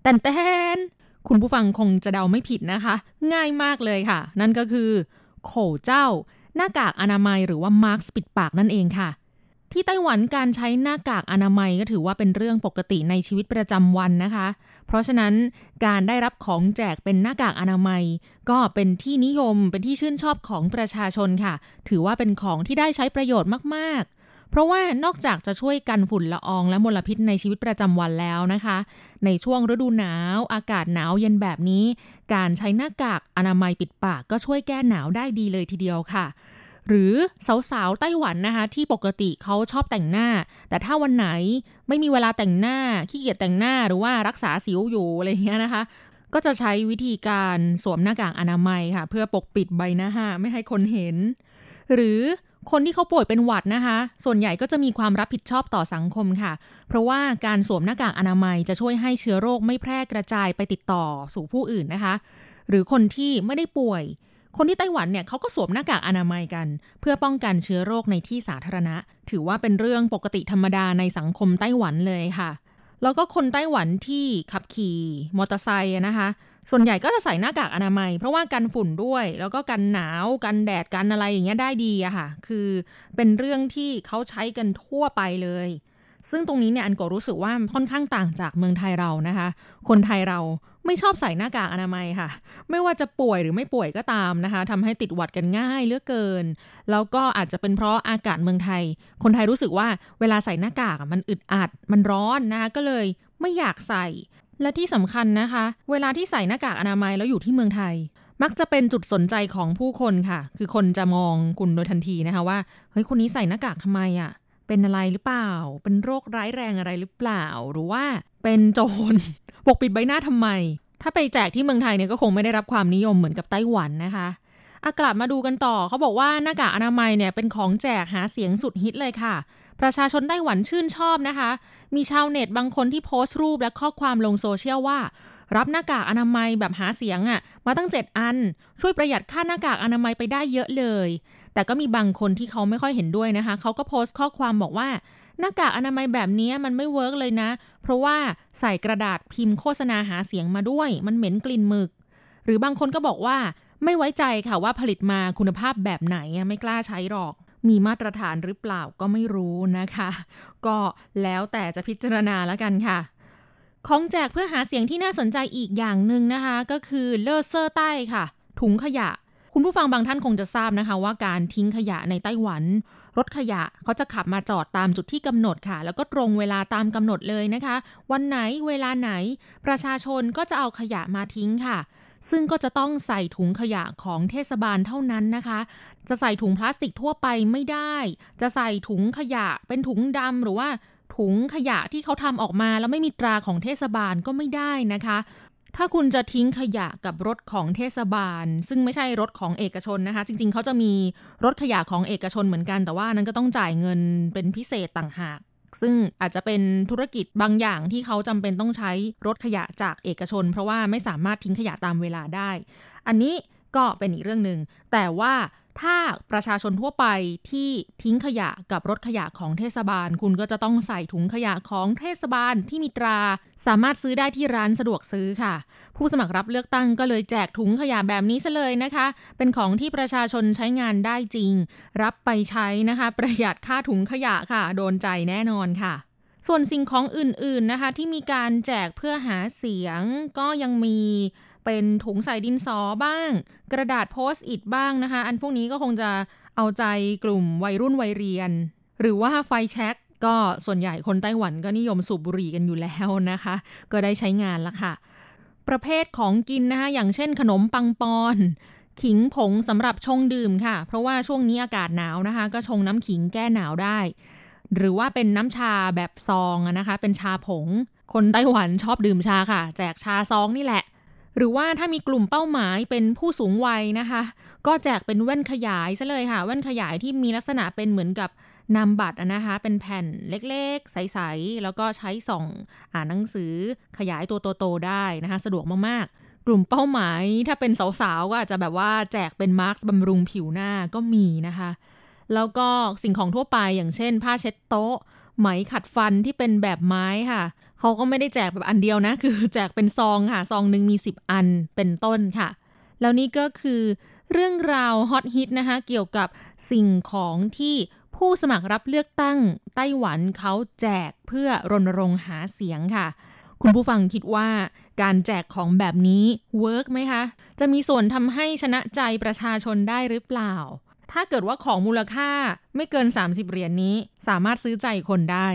แต่แตนคุณผู้ฟังคงจะเดาไม่ผิดนะคะ ง่ายมากเลยค่ะ นั่นก็คือโขเจ้า หน้ากากอนามัยหรือว่ามาร์กปิดปากนั่นเองค่ะ ที่ไต้หวันการใช้หน้ากากอนามัยก็ถือว่าเป็นเรื่องปกติในชีวิตประจำวันนะคะ เพราะฉะนั้นการได้รับของแจกเป็นหน้ากากอนามัย ก็เป็นที่นิยมเป็นที่ชื่นชอบของประชาชนค่ะ ถือว่าเป็นของที่ได้ใช้ประโยชน์มากๆ เพราะว่านอกจากจะช่วยกันฝุ่นละอองและมลพิษในชีวิตประจำวันแล้วนะคะ ในช่วงฤดูหนาว อากาศหนาวเย็นแบบนี้ การใช้หน้ากากอนามัยปิดปากก็ช่วยแก้หนาวได้ดีเลยทีเดียวค่ะ หรือสาวๆไต้หวันนะคะ ที่ปกติเขาชอบแต่งหน้า แต่ถ้าวันไหนไม่มีเวลาแต่งหน้าขี้เกียจแต่งหน้าหรือว่ารักษาสิวอยู่อะไรเงี้ยนะคะก็จะใช้วิธีการสวมหน้ากากอนามัยค่ะ เพื่อปกปิดใบหน้าไม่ให้คนเห็น หรือ คนที่เขาป่วยเป็นหวัดนะคะ ส่วนใหญ่ก็จะมีความรับผิดชอบต่อสังคมค่ะ เพราะว่าการสวมหน้ากากอนามัยจะช่วยให้เชื้อโรคไม่แพร่กระจายไปติดต่อสู่ผู้อื่นนะคะ หรือคนที่ไม่ได้ป่วย คนที่ไต้หวันเนี่ยเขาก็สวมหน้ากากอนามัยกัน เพื่อป้องกันเชื้อโรคในที่สาธารณะ ถือว่าเป็นเรื่องปกติธรรมดาในสังคมไต้หวันเลยค่ะ แล้วก็คนไต้หวันที่ขับขี่มอเตอร์ไซค์นะคะ ส่วนใหญ่ก็จะใส่หน้ากากอนามัย เพราะว่ากันฝุ่นด้วย แล้วก็กันหนาวกันแดดกันอะไรอย่างเงี้ยได้ดีอะค่ะ คือเป็นเรื่องที่เขาใช้กันทั่วไปเลย ซึ่งตรงนี้เนี่ยอันก็รู้สึกว่าค่อนข้างต่างจากเมืองไทยเรานะคะ คนไทยเราไม่ชอบใส่หน้ากากอนามัยค่ะ ไม่ว่าจะป่วยหรือไม่ป่วยก็ตามนะคะทำให้ติดหวัดกันง่ายเหลือเกิน แล้วก็อาจจะเป็นเพราะอากาศเมืองไทย คนไทยรู้สึกว่าเวลาใส่หน้ากากมันอึดอัดมันร้อนนะคะก็เลยไม่อยากใส่ และที่สำคัญนะคะ เวลาที่ใส่หน้ากากอนามัยแล้วอยู่ที่เมืองไทย มักจะเป็นจุดสนใจของผู้คนค่ะ คือคนจะมองคุณโดยทันทีนะคะว่าเฮ้ยคนนี้ใส่หน้ากากทำไมอะ่ะเป็นอะไรหรือเปล่า เป็นโรคร้ายแรงอะไรหรือเปล่า หรือว่าเป็นโจรปกปิดใบหน้าทำไม ถ้าไปแจกที่เมืองไทยเนี่ยก็คงไม่ได้รับความนิยมเหมือนกับไต้หวันนะคะอากลับมาดูกันต่อเขาบอกว่าหน้ากากอนามัยเนี่ยเป็นของแจกหาเสียงสุดฮิตเลยค่ะ ประชาชนไต้หวันชื่นชอบนะคะ มีชาวเน็ตบางคนที่โพสต์รูปและข้อความลงโซเชียลว่า รับหน้ากากอนามัยแบบหาเสียงอะ่ะ มาตั้ง 7 อัน ช่วยประหยัดค่าหน้ากากอนามัยไปได้เยอะเลย แต่ก็มีบางคนที่เขาไม่ค่อยเห็นด้วยนะคะ เขาก็โพสต์ข้อความบอกว่าหน้ากากอนามัยแบบนี้มันไม่ work เลยนะ เพราะว่าใส่กระดาษพิมพ์โฆษณาหาเสียงมาด้วย มันเหม็นกลิ่นหมึก หรือบางคนก็บอกว่าไม่ไว้ใจค่ะว่าผลิตมาคุณภาพแบบไหนไม่กล้าใช้หรอก มีมาตรฐานหรือเปล่าก็ไม่รู้นะคะ ก็แล้วแต่จะพิจารณาแล้วกันค่ะ ของแจกเพื่อหาเสียงที่น่าสนใจอีกอย่างหนึ่งนะคะ ก็คือ垃圾袋 ค่ะ ถุงขยะ คุณผู้ฟังบางท่านคงจะทราบนะคะ ว่าการทิ้งขยะในไต้หวัน รถขยะเขาจะขับมาจอดตามจุดที่กำหนดค่ะ แล้วก็ตรงเวลาตามกำหนดเลยนะคะ วันไหนเวลาไหน ประชาชนก็จะเอาขยะมาทิ้งค่ะ ซึ่งก็จะต้องใส่ถุงขยะของเทศบาลเท่านั้นนะคะ จะใส่ถุงพลาสติกทั่วไปไม่ได้ จะใส่ถุงขยะเป็นถุงดำหรือว่าถุงขยะที่เขาทำออกมาแล้วไม่มีตราของเทศบาลก็ไม่ได้นะคะ ถ้าคุณจะทิ้งขยะกับรถของเทศบาล ซึ่งไม่ใช่รถของเอกชนนะคะ จริง ๆ เขาจะมีรถขยะของเอกชนเหมือนกัน แต่ว่านั้นก็ต้องจ่ายเงินเป็นพิเศษต่างหาก ซึ่งอาจจะเป็นธุรกิจบางอย่างที่เขาจำเป็นต้องใช้รถขยะจากเอกชน เพราะว่าไม่สามารถทิ้งขยะตามเวลาได้ อันนี้ก็เป็นอีกเรื่องหนึ่งแต่ว่า ถ้าประชาชนทั่วไปที่ทิ้งขยะกับรถขยะของเทศบาล คุณก็จะต้องใส่ถุงขยะของเทศบาลที่มีตรา สามารถซื้อได้ที่ร้านสะดวกซื้อค่ะ ผู้สมัครรับเลือกตั้งก็เลยแจกถุงขยะแบบนี้ซะเลยนะคะ เป็นของที่ประชาชนใช้งานได้จริง รับไปใช้นะคะ ประหยัดค่าถุงขยะค่ะ โดนใจแน่นอนค่ะส่วนสิ่งของอื่นๆนะคะที่มีการแจกเพื่อหาเสียงก็ยังมี เป็นถุงใส่ดินสอบ้าง กระดาษโพสต์อิดบ้างนะคะ อันพวกนี้ก็คงจะเอาใจกลุ่มวัยรุ่นวัยเรียน หรือว่าไฟแช็กก็ส่วนใหญ่คนไต้หวันก็นิยมสูบบุหรี่กันอยู่แล้วนะคะ ก็ได้ใช้งานละค่ะ ประเภทของกินนะคะ อย่างเช่นขนมปังปอนขิงผงสำหรับชงดื่มค่ะ เพราะว่าช่วงนี้อากาศหนาวนะคะ ก็ชงน้ำขิงแก้หนาวได้ หรือว่าเป็นน้ำชาแบบซองนะคะ เป็นชาผง คนไต้หวันชอบดื่มชาค่ะ แจกชาซองนี่แหละ หรือว่าถ้ามีกลุ่มเป้าหมายเป็นผู้สูงวัยนะคะ ก็แจกเป็นแว่นขยายซะเลยค่ะ แว่นขยายที่มีลักษณะเป็นเหมือนกับนำบัตรนะคะ เป็นแผ่นเล็กๆ ใส ๆ แล้วก็ใช้ส่องอ่านหนังสือขยายตัวโตๆได้นะคะ สะดวกมากๆกลุ่มเป้าหมายถ้าเป็นสาวๆ ก็อาจจะแบบว่าแจกเป็นมาร์กบำรุงผิวหน้าก็มีนะคะ แล้วก็สิ่งของทั่วไปอย่างเช่น ผ้าเช็ดโต๊ะ ไหมขัดฟันที่เป็นแบบไม้ค่ะ เขาก็ไม่ได้แจกแบบอันเดียวนะ คือแจกเป็นซองค่ะ ซองหนึ่งมี 10 อันเป็นต้นค่ะ แล้วนี่ก็คือเรื่องราวฮอตฮิตนะคะ เกี่ยวกับสิ่งของที่ผู้สมัครรับเลือกตั้งไต้หวันเขาแจกเพื่อรณรงค์หาเสียงค่ะ คุณผู้ฟังคิดว่าการแจกของแบบนี้เวิร์กไหมคะ จะมีส่วนทำให้ชนะใจประชาชนได้หรือเปล่า ถ้าเกิดว่าของมูลค่าไม่เกิน 30 เหรียญนนี้ สามารถซื้อใจคนได้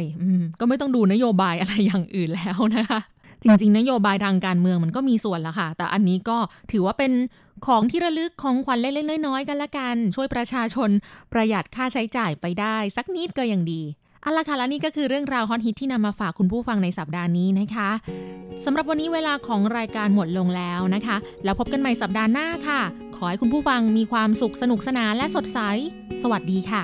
ก็ไม่ต้องดูนโยบายอะไรอย่างอื่นแล้วนะคะ จริง ๆ นโยบายทางการเมืองมันก็มีส่วนแล้วค่ะ แต่อันนี้ก็ถือว่าเป็นของที่ระลึกของขวัญเล็กๆน้อยๆกันละกัน ช่วยประชาชนประหยัดค่าใช้จ่ายไปได้ สักนิดก็ยังดี เอาละค่ะและนี่ก็คือเรื่องราวฮอตฮิตที่นำมาฝากคุณผู้ฟังในสัปดาห์นี้นะคะสำหรับวันนี้เวลาของรายการหมดลงแล้วนะคะ แล้วพบกันใหม่สัปดาห์หน้าค่ะ ขอให้คุณผู้ฟังมีความสุขสนุกสนานและสดใส สวัสดีค่ะ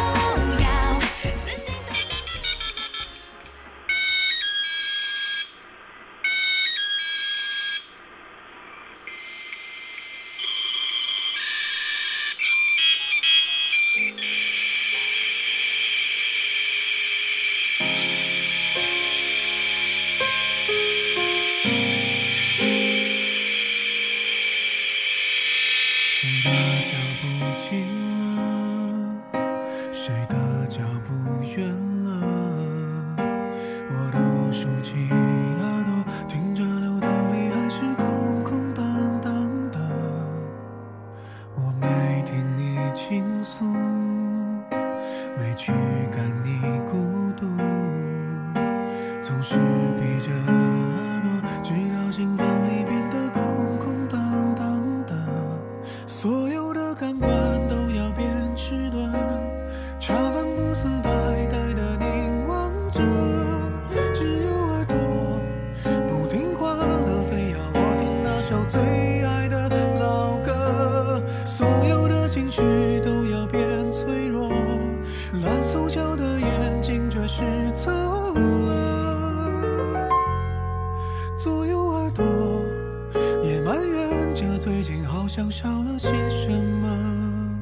少了些什么。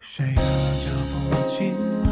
谁的脚步近了？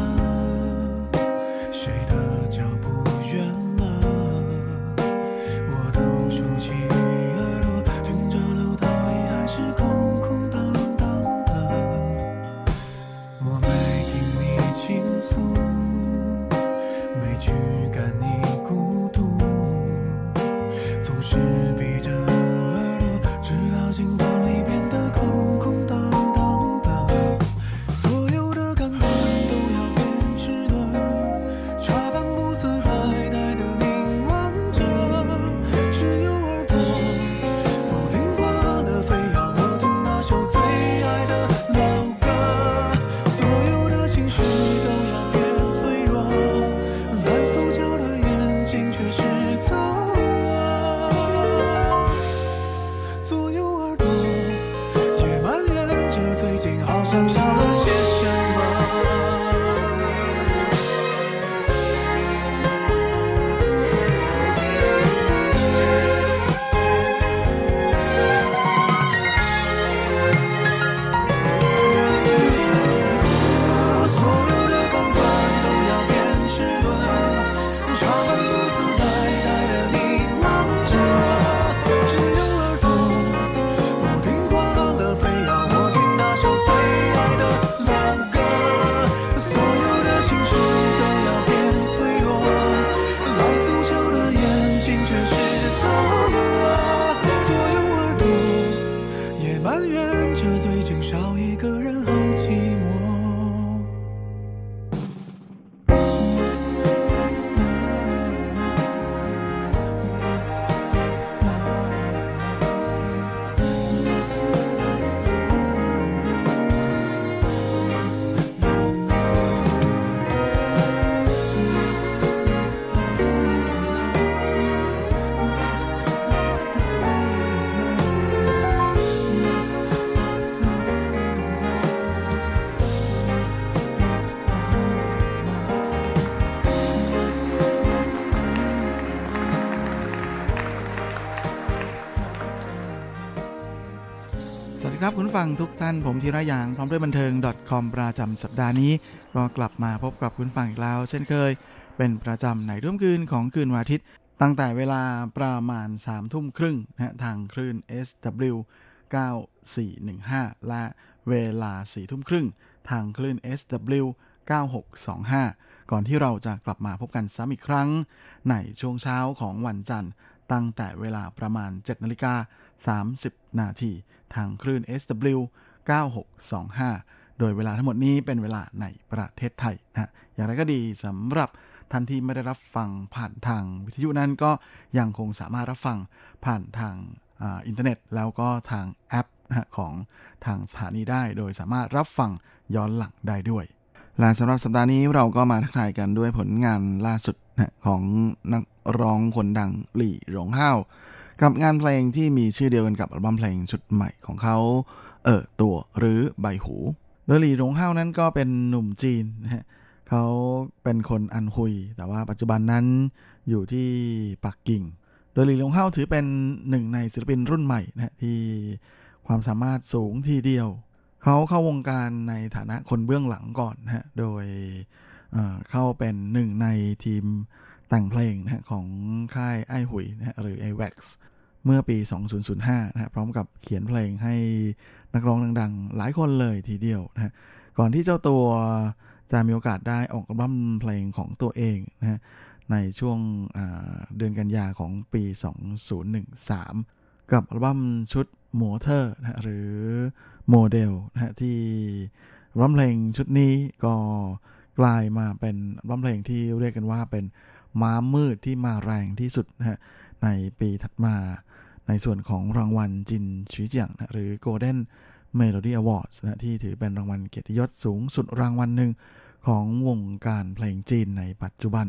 ครับคุณฟังทุกท่านผมธีระยาง พร้อมด้วยบันเทิง .com ประจำสัปดาห์นี้ ก็กลับมาพบกับคุณฟังอีกแล้ว เช่นเคย เป็นประจำในร่วมคืนของคืนวันอาทิตย์ ตั้งแต่เวลาประมาณ3ามทุ่มครึ่งนะทางคลื่น SW 9415 และเวลา4ทุ่มครึ่ง ทางคลื่น SW 9625 ก่อนที่เราจะกลับมาพบกันซ้ำอีกครั้ง ในช่วงเช้าของวันจันทร์ ตั้งแต่เวลาประมาณ7นาฬิกา30 นาที ทางคลื่น SW 9625 โดยเวลาทั้งหมดนี้เป็นเวลาในประเทศไทยนะอย่างไรก็ดีสำหรับท่านที่ไม่ได้รับฟังผ่านทางวิทยุนั้นก็ยังคงสามารถรับฟังผ่านทางอินเทอร์เน็ต แล้วก็ทางแอปของทางสถานีได้ โดยสามารถรับฟังย้อนหลังได้ด้วย และสำหรับสัปดาห์นี้เราก็มาทักทายกันด้วยผลงานล่าสุดของนักร้องคนดังหลี่หลงห้าว กับงานเพลงที่มีชื่อเดียวกันกับอัลบั้มเพลงชุดใหม่ของเขา เออตัวหรือใบหู โดยหลี่หลงห้าวนั้นก็เป็นหนุ่มจีนนะฮะเขาเป็นคนอันฮุย แต่ว่าปัจจุบันนั้นอยู่ที่ปักกิ่ง โดยหลี่หลงห้าวถือเป็นหนึ่งในศิลปินรุ่นใหม่นะที่ความสามารถสูงทีเดียว เขาเข้าวงการในฐานะคนเบื้องหลังก่อนนะฮะ โดยเข้าเป็นหนึ่งในทีม แต่งเพลงนะของค่ายไอหุยนะหรือ i w a x เมื่อปี 2005นะพร้อมกับเขียนเพลงให้นักร้องดังๆ หลายคนเลยทีเดียวนะก่อนที่เจ้าตัวจะมีโอกาสได้ออกอัลบั้มเพลงของตัวเองนะในช่วงเดือนกันยาของปี 2013 กับอัลบั้มชุด 模特 นะหรือโมเดลนะที่อัลบั้มเพลงชุดนี้ก็กลายมาเป็นอัลบั้มเพลงที่เรียกกันว่าเป็น ม้ามืดที่มาแรงที่สุดนะฮะในปีถัดมา ในส่วนของรางวัลจินชีเจียงนะหรือ Golden Melody Awards นะที่ถือเป็นรางวัลเกียรติยศสูงสุดรางวัลหนึ่งของวงการเพลงจีนในปัจจุบัน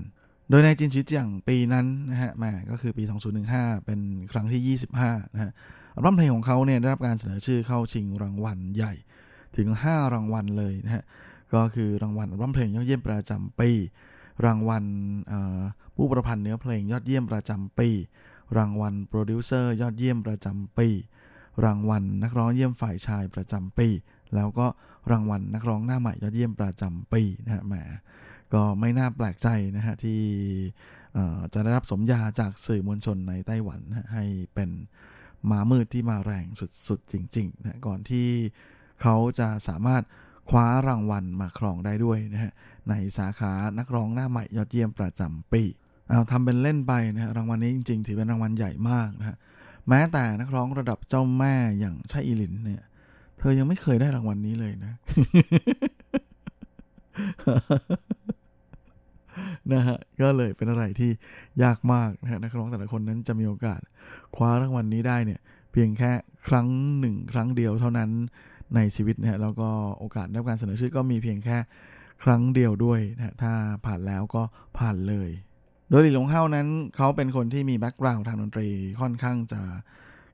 โดยในจินชีเจียงปีนั้นนะฮะแมก็คือปี 2015 เป็นครั้งที่ 25นะฮะอัลบั้มเพลงของเขาเนี่ยได้รับการเสนอชื่อเข้าชิงรางวัลใหญ่ถึง 5 รางวัลเลยนะฮะก็คือรางวัลอัลบั้มเพลงยอดเยี่ยมประจำปี รางวัลผู้ประพันธ์เนื้อเพลงยอดเยี่ยมประจำปี รางวัลโปรดิวเซอร์ยอดเยี่ยมประจำปี รางวัลนักร้องเยี่ยมฝ่ายชายประจำปี แล้วก็รางวัลนักร้องหน้าใหม่ยอดเยี่ยมประจำปีนะฮะแหมก็ไม่น่าแปลกใจนะฮะที่จะได้รับสมญาจากสื่อมวลชนในไต้หวันให้เป็นมามืดที่มาแรงสุดๆจริงๆนะก่อนที่เขาจะสามารถคว้ารางวัลมาครองได้ด้วยนะฮะ ในสาขานักร้องหน้าใหม่ยอดเยี่ยมประจำปีเอาทำเป็นเล่นไปนะรางวัลนี้จริงๆ ถือเป็นรางวัลใหญ่มากนะฮะแม้แต่นักร้องระดับเจ้าแม่อย่างชาอีลินเนี่ยเธอยังไม่เคยได้รางวัลนนี้เลยนะ นะฮะก็เลยเป็นอะไรที่ยากมากนะฮะนักร้องแต่ละคนนั้นจะมีโอกาส คว้ารางวัลนี้ได้เนี่ย เพียงแค่ครั้งหนึ่ง ครั้งเดียวเท่านั้นในชีวิตนะฮะแล้วก็โอกาสได้รับการเสนอชื่อก็มีเพียงแค่ ครั้งเดียวด้วยนะถ้าผ่านแล้วก็ผ่านเลย โดยหลี่หรงเฮ่านั้นเขาเป็นคนที่มี background ทางดนตรีค่อนข้างจะ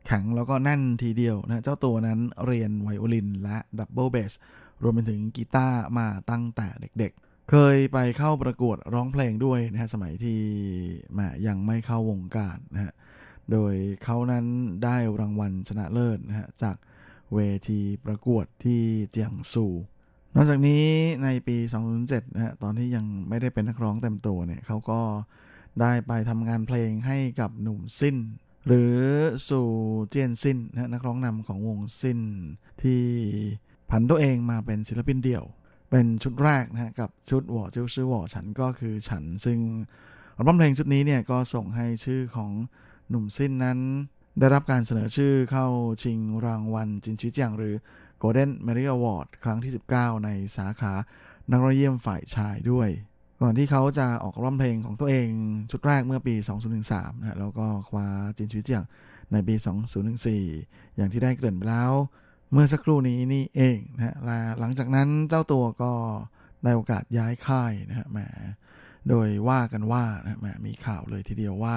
แข็งแล้วก็แน่นทีเดียวนะเจ้าตัวนั้นเรียนไวโอลินและดับเบิลเบสรวมไปถึงกีตาร์มาตั้งแต่เด็กๆ เคยไปเข้าประกวดร้องเพลงด้วยนะฮะสมัยที่แมยังไม่เข้าวงการนะฮะโดยเขานั้นได้รางวัลชนะเลิศนะฮะจากเวทีประกวดที่เจียงซู นอกจากนี้ในปี 2007นะฮะตอนที่ยังไม่ได้เป็นนักร้องเต็มตัวเนี่ยเขาก็ได้ไปทำงานเพลงให้กับหนุ่มซินหรือสู่เจียนซินนะนักร้องนำของวงซินที่ผันตัวเองมาเป็นศิลปินเดี่ยว เป็นชุดแรกนะฮะกับชุดหว่อเจ้าชื่อหว่อฉันก็คือฉันซึ่งอัลบั้มเพลงชุดนี้เนี่ยก็ส่งให้ชื่อของหนุ่มซินนั้น ได้รับการเสนอชื่อเข้าชิงรางวัลจินชิจียงหรือ Golden Merit Award ครั้งที่ 19 ในสาขานักร้องเยี่ยมฝ่ายชายด้วย ก่อนที่เขาจะออกร้องเพลงของตัวเองชุดแรกเมื่อปี 2013นะแล้วก็คว้า金曲獎ในปี 2014 อย่างที่ได้เกริ่นไปแล้ว เมื่อสักครู่นี้นี่เองนะฮะหลังจากนั้นเจ้าตัวก็ได้โอกาสย้ายค่ายนะฮะแหมโดยว่ากันว่านะแหมมีข่าวเลยทีเดียวว่า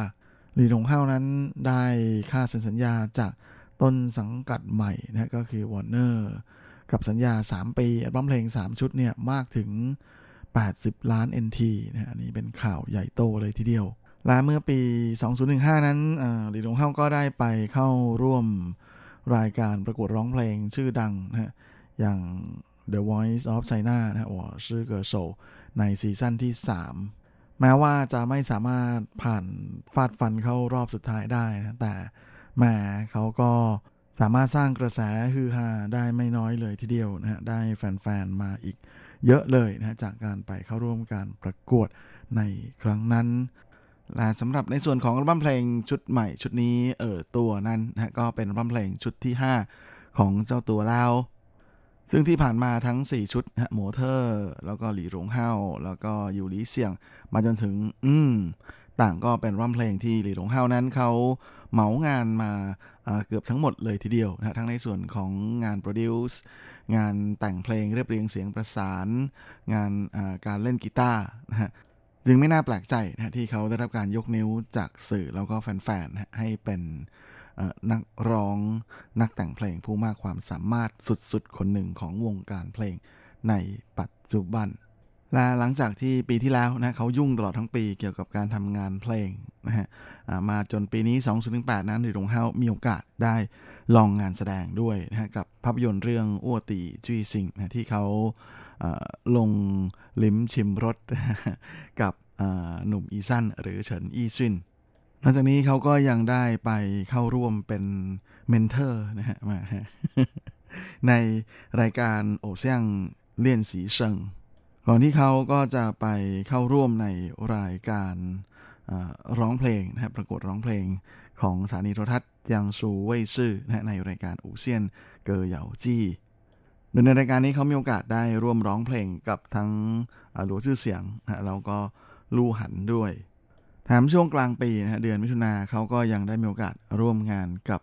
หลี่หรงเฮ่านั้นได้ค่าสัญญาจาก ต้นสังกัดใหม่นะก็คือวอร์เนอร์กับสัญญา 3 ปีอัลบั้มเพลง 3 ชุดเนี่ยมากถึง 80 ล้าน NT นะอันนี้เป็นข่าวใหญ่โตเลยทีเดียว และเมื่อปี 2015 นั้นหลีหลงเฮาก็ได้ไปเข้าร่วมรายการประกวดร้องเพลงชื่อดังนะอย่าง The Voice of China นะหรือชื่อเกอร์โซในซีซั่นที่ 3 แม้ว่าจะไม่สามารถผ่านฟาดฟันเข้ารอบสุดท้ายได้นะแต่ แหมเขาก็สามารถสร้างกระแสฮือฮาได้ไม่น้อยเลยทีเดียวนะฮะได้แฟนๆ มาอีกเยอะเลยนะจากการไปเข้าร่วมการประกวดในครั้งนั้น และสำหรับในส่วนของอัลบั้มเพลงชุดใหม่ชุดนี้เออตัวนั้นนะก็เป็นอัลบั้มเพลงชุดที่ 5 ของเจ้าตัวแล้ว ซึ่งที่ผ่านมาทั้ง 4 ชุดฮะโมเทอร์ แล้วก็หลีหลงเฮาแล้วก็อยู่หลีเสียง มาจนถึง อืม ต่างก็เป็นร้องเพลงที่หลีหลงเฮานั้นเขา เหมางานมาเกือบทั้งหมดเลยทีเดียวนะทั้งในส่วนของงานโปรดิวส์งานแต่งเพลงเรียบเรียงเสียงประสาน งานการเล่นกีตาร์นะฮะจึงไม่น่าแปลกใจนะที่เขาได้รับการยกนิ้วจากสื่อแล้วก็แฟนๆให้เป็นนักร้องนักแต่งเพลงผู้มากความสามารถสุดๆ คนหนึ่งของวงการเพลงในปัจจุบัน และหลังจากที่ปีที่แล้วนะเขายุ่งตลอดทั้งปีเกี่ยวกับการทำงานเพลงนะฮะมาจนปีนี้ 2008นั้นหลี่หรงเฮ่ามีโอกาสได้ลองงานแสดงด้วยนะฮะกับภาพยนตร์เรื่อง臥底巨星 นะที่เขาลงลิ้มชิมรสกับหนุ่มอีซันหรือเฉินอีซินหลังจากนี้เขาก็ยังได้ไปเข้าร่วมเป็น mentor นะฮะมาในรายการ偶像練習生 ก่อนที่เขาก็จะไปเข้าร่วมในรายการร้องเพลงนะประกวดร้องเพลงของสถานีโทรทัศน์จางซูเว่ยซื่อนะในรายการอูเซียนเกอเหยาจี้โดยในรายการนี้เขามีโอกาสได้ร่วมร้องเพลงกับทั้งหลัวชื่อเสียงนะแล้วก็ลู่หันด้วยแถมช่วงกลางปีนะเดือนมิถุนาเขาก็ยังได้มีโอกาสร่วมงานกับ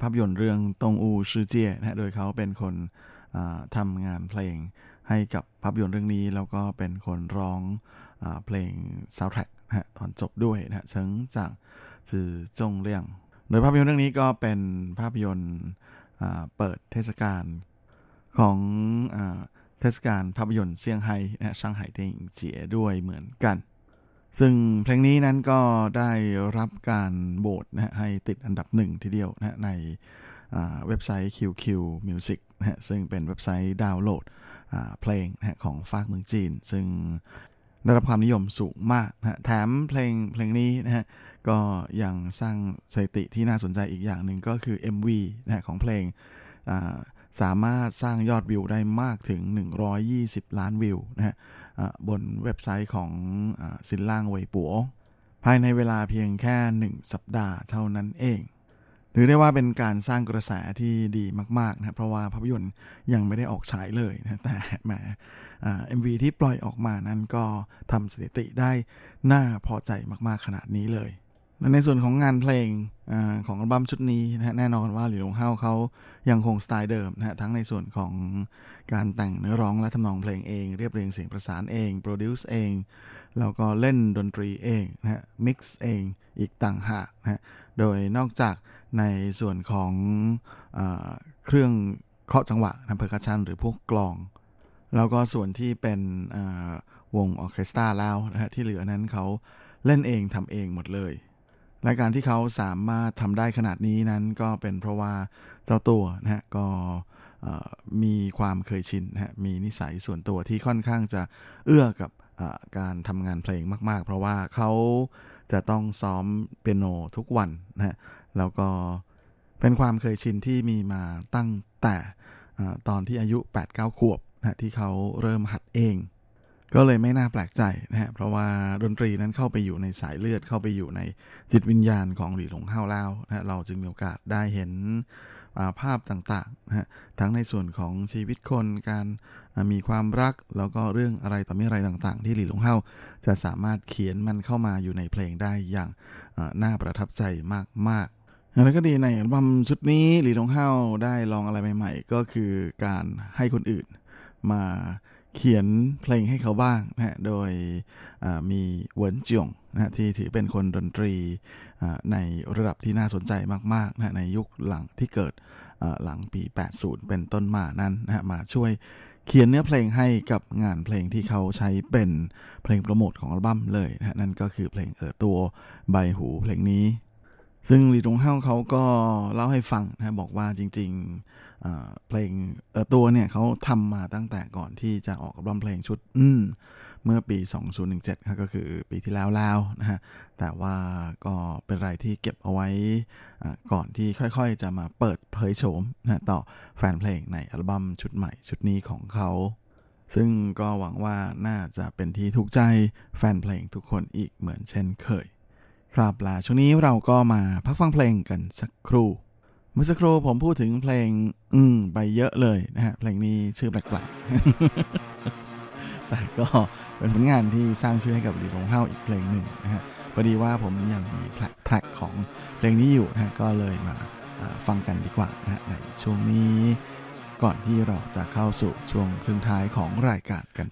ภาพยนตร์เรื่องตงอูชื่อเจียนะโดยเขาเป็นคนทำงานเพลง ให้กับภาพยนตร์เรื่องนี้ แล้วก็เป็นคนร้องอเพลงซาวด์แทร็กนะตอนจบด้วยนะเชิงจากจือจงเลี่ยง โดยภาพยนตร์เรื่องนี้ก็เป็นภาพยนตร์เปิดเทศกาลของเทศกาลภาพยนตร์เซี่ยงไฮ้นะช่างไห่เทียงเจียด้วยเหมือนกัน ซึ่งเพลงนี้นั้นก็ได้รับการโหวตนะให้ติดอันดับหนึ่งทีเดียวนะในเว็บไซต์ QQ Music นะซึ่งเป็นเว็บไซต์ดาวน์โหลด เพลงนะของฝากเมืองจีน ซึ่งได้รับความนิยมสูงมากนะแถมเพลงเพลงนี้นะฮะก็ยังสร้างสถิติที่น่าสนใจอีกอย่างหนึ่งก็คือ MV นะของเพลงสามารถสร้างยอดวิวได้มากถึง 120 ล้านวิวนะฮะบนเว็บไซต์ของสินล่างเวยปัวภายในเวลาเพียงแค่ 1 สัปดาห์เท่านั้นเอง ถือได้ว่าเป็นการสร้างกระแสที่ดีมากๆนะเพราะว่าภาพยนตร์ยังไม่ได้ออกฉายเลยนะแต่แหม MV ที่ปล่อยออกมานั้นก็ทำสถิติได้น่าพอใจมากๆขนาดนี้เลย ในส่วนของงานเพลงอของอัลบั้มชุดนี้นะแน่นอนว่าหลี่หรงเฮ่าเขายังคงสไตล์เดิมนะทั้งในส่วนของการแต่งเนื้อร้องและทำนองเพลงเอง เรียบเรียงเสียงประสานเอง produce เอง แล้วก็เล่นดนตรีเองนะฮะ mix เองอีกต่างหากนะโดยนอกจาก ในส่วนของอเครื่องเคาะจังหวะนะ percussion หรือพวกกลอง แล้วก็ส่วนที่เป็นวงออเคสตราแล้วนะฮะที่เหลือนั้นเขาเล่นเองทำเองหมดเลยและการที่เขาสามารถทำได้ขนาดนี้นั้นก็เป็นเพราะว่าเจ้าตัวนะฮะก็มีความเคยชินนะฮะมีนิสัยส่วนตัวที่ค่อนข้างจะเอื้อกับการทำงานเพลงมาก ๆ เพราะว่าเขาจะต้องซ้อมเปียโนทุกวันนะฮะ แล้วก็เป็นความเคยชินที่มีมาตั้งแต่ตอนที่อายุ 8-9 ขวบนะที่เขาเริ่มหัดเอง ก็เลยไม่น่าแปลกใจนะฮะเพราะว่าดนตรีนั้นเข้าไปอยู่ในสายเลือดเข้าไปอยู่ในจิตวิญญาณของหลีหลงเฮาเล่านะเราจึงมีโอกาสได้เห็นภาพต่างๆนะฮะทั้งในส่วนของชีวิตคนการมีความรักแล้วก็เรื่องอะไรต่อมีอะไรต่างๆ ที่หลีหลงเฮาจะสามารถเขียนมันเข้ามาอยู่ในเพลงได้อย่างน่าประทับใจมาก ๆอย่างไรก็ดีในอัลบั้มชุดนี้หลีหลงเฮาได้ลองอะไรใหม่ๆ ก็คือการให้คนอื่นมาเขียนเพลงให้เขาบ้างนะฮะ โดยมีเหวินจงนะที่ถือเป็นคนดนตรีในระดับที่น่าสนใจมากๆนะในยุคหลังที่เกิดหลังปี 80 เป็นต้นมานั้นนะมาช่วยเขียนเนื้อเพลงให้กับงานเพลงที่เขาใช้เป็นเพลงโปรโมทของอัลบั้มเลยนะนั่นก็คือเพลงเออตัวใบหูเพลงนี้ ซึ่งลีตงเฮาเขาก็เล่าให้ฟังนะบอกว่าจริงๆเพลงเออตัวเนี่ยเขาทำมาตั้งแต่ก่อนที่จะออกอัลบั้มเพลงชุดอืมเมื่อปี 2017ครับก็คือปีที่แล้วแล้วนะฮะแต่ว่าก็เป็นไรที่เก็บเอาไว้ก่อนที่ค่อยๆจะมาเปิดเผยโฉมนะต่อแฟนเพลงในอัลบั้มชุดใหม่ชุดนี้ของเขาซึ่งก็หวังว่าน่าจะเป็นที่ถูกใจแฟนเพลงทุกคนอีกเหมือนเช่นเคย ครับลาช่วงนี้เราก็มาพักฟังเพลงกันสักครู่ เมื่อสักครู่ผมพูดถึงเพลง อืมไปเยอะเลยนะฮะเพลงนี้ชื่อแปลกๆแต่ก็เป็นผลงานที่สร้างชื่อให้กับหลีหงเฮาอีกเพลงหนึ่งนะฮะพอดีว่าผมยังมีแทร็กของเพลงนี้อยู่นะฮะก็เลยมาฟังกันดีกว่านะในช่วงนี้ ก่อนที่เราจะเข้าสู่ช่วงครึ่งท้ายของรายการกัน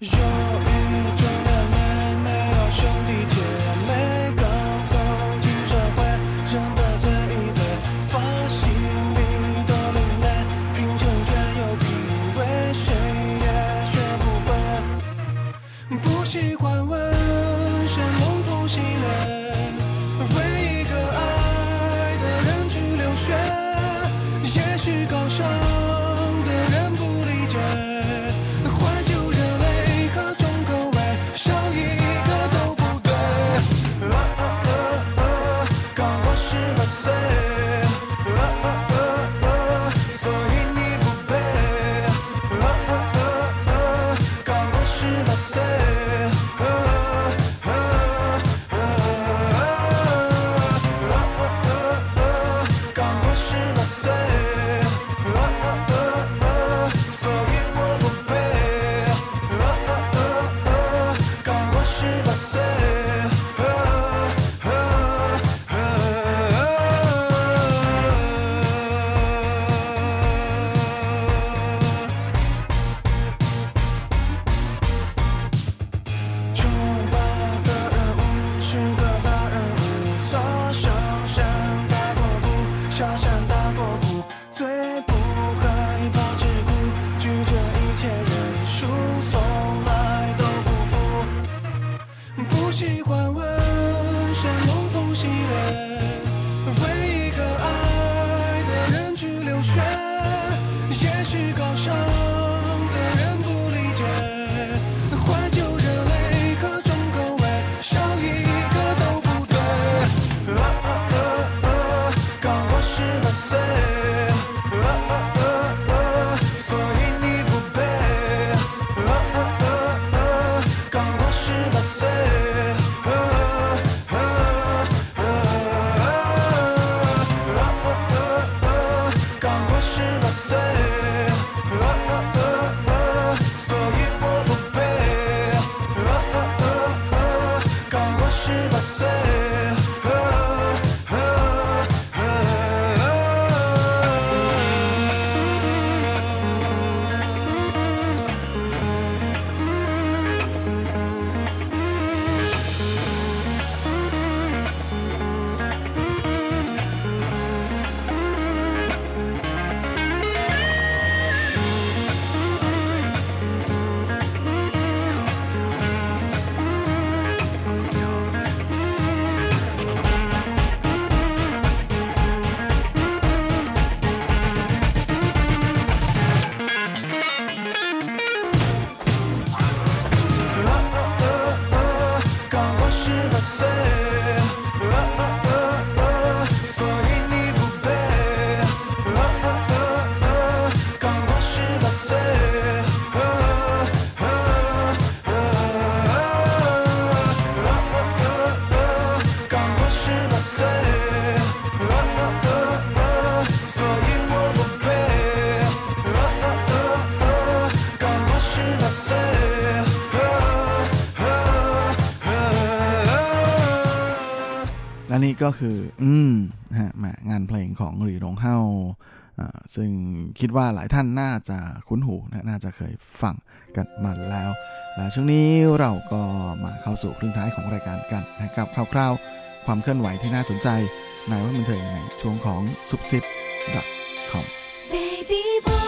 นี่ก็คือ อืมฮะงานเพลงของหรีหลงเฮาซึ่งคิดว่าหลายท่านน่าจะคุ้นหูนะน่าจะเคยฟังกันมาแล้ว และช่วงนี้เราก็มาเข้าสู่ครึ่งท้ายของรายการกันนะครับคร่าวๆ ความเคลื่อนไหวที่น่าสนใจในว่ามันเถิงในช่วงของซุปซิป .com Bye. แ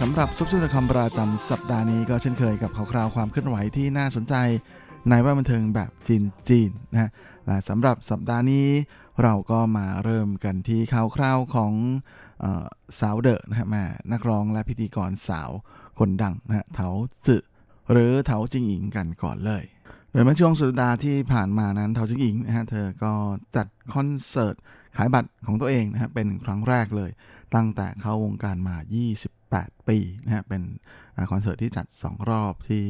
สำหรับซุปซุปคำประจำสัปดาห์นี้ก็เช่นเคยกับข่าวคราวความเคลื่อนไหวที่น่าสนใจในว่าบันเทิงแบบจีนจีนนะและสำหรับสัปดาห์นี้เราก็มาเริ่มกันที่ข่าวคราวของออสาวเดอะนะฮะม่นักร้องและพิธีกรสาวคนดังนะฮะเถาจือหรือเถาจิงอิงกันก่อนเลยโดยเมื่อช่วงสุดดาที่ผ่านมานั้นเทาจิงอิงนะฮะเธอก็จัดคอนเสิร์ตขายบัตรของตัวเองนะฮะเป็นครั้งแรกเลย ตั้งแต่เข้าวงการมา 28 ปีนะฮะเป็นคอนเสิร์ตที่จัด 2 รอบที่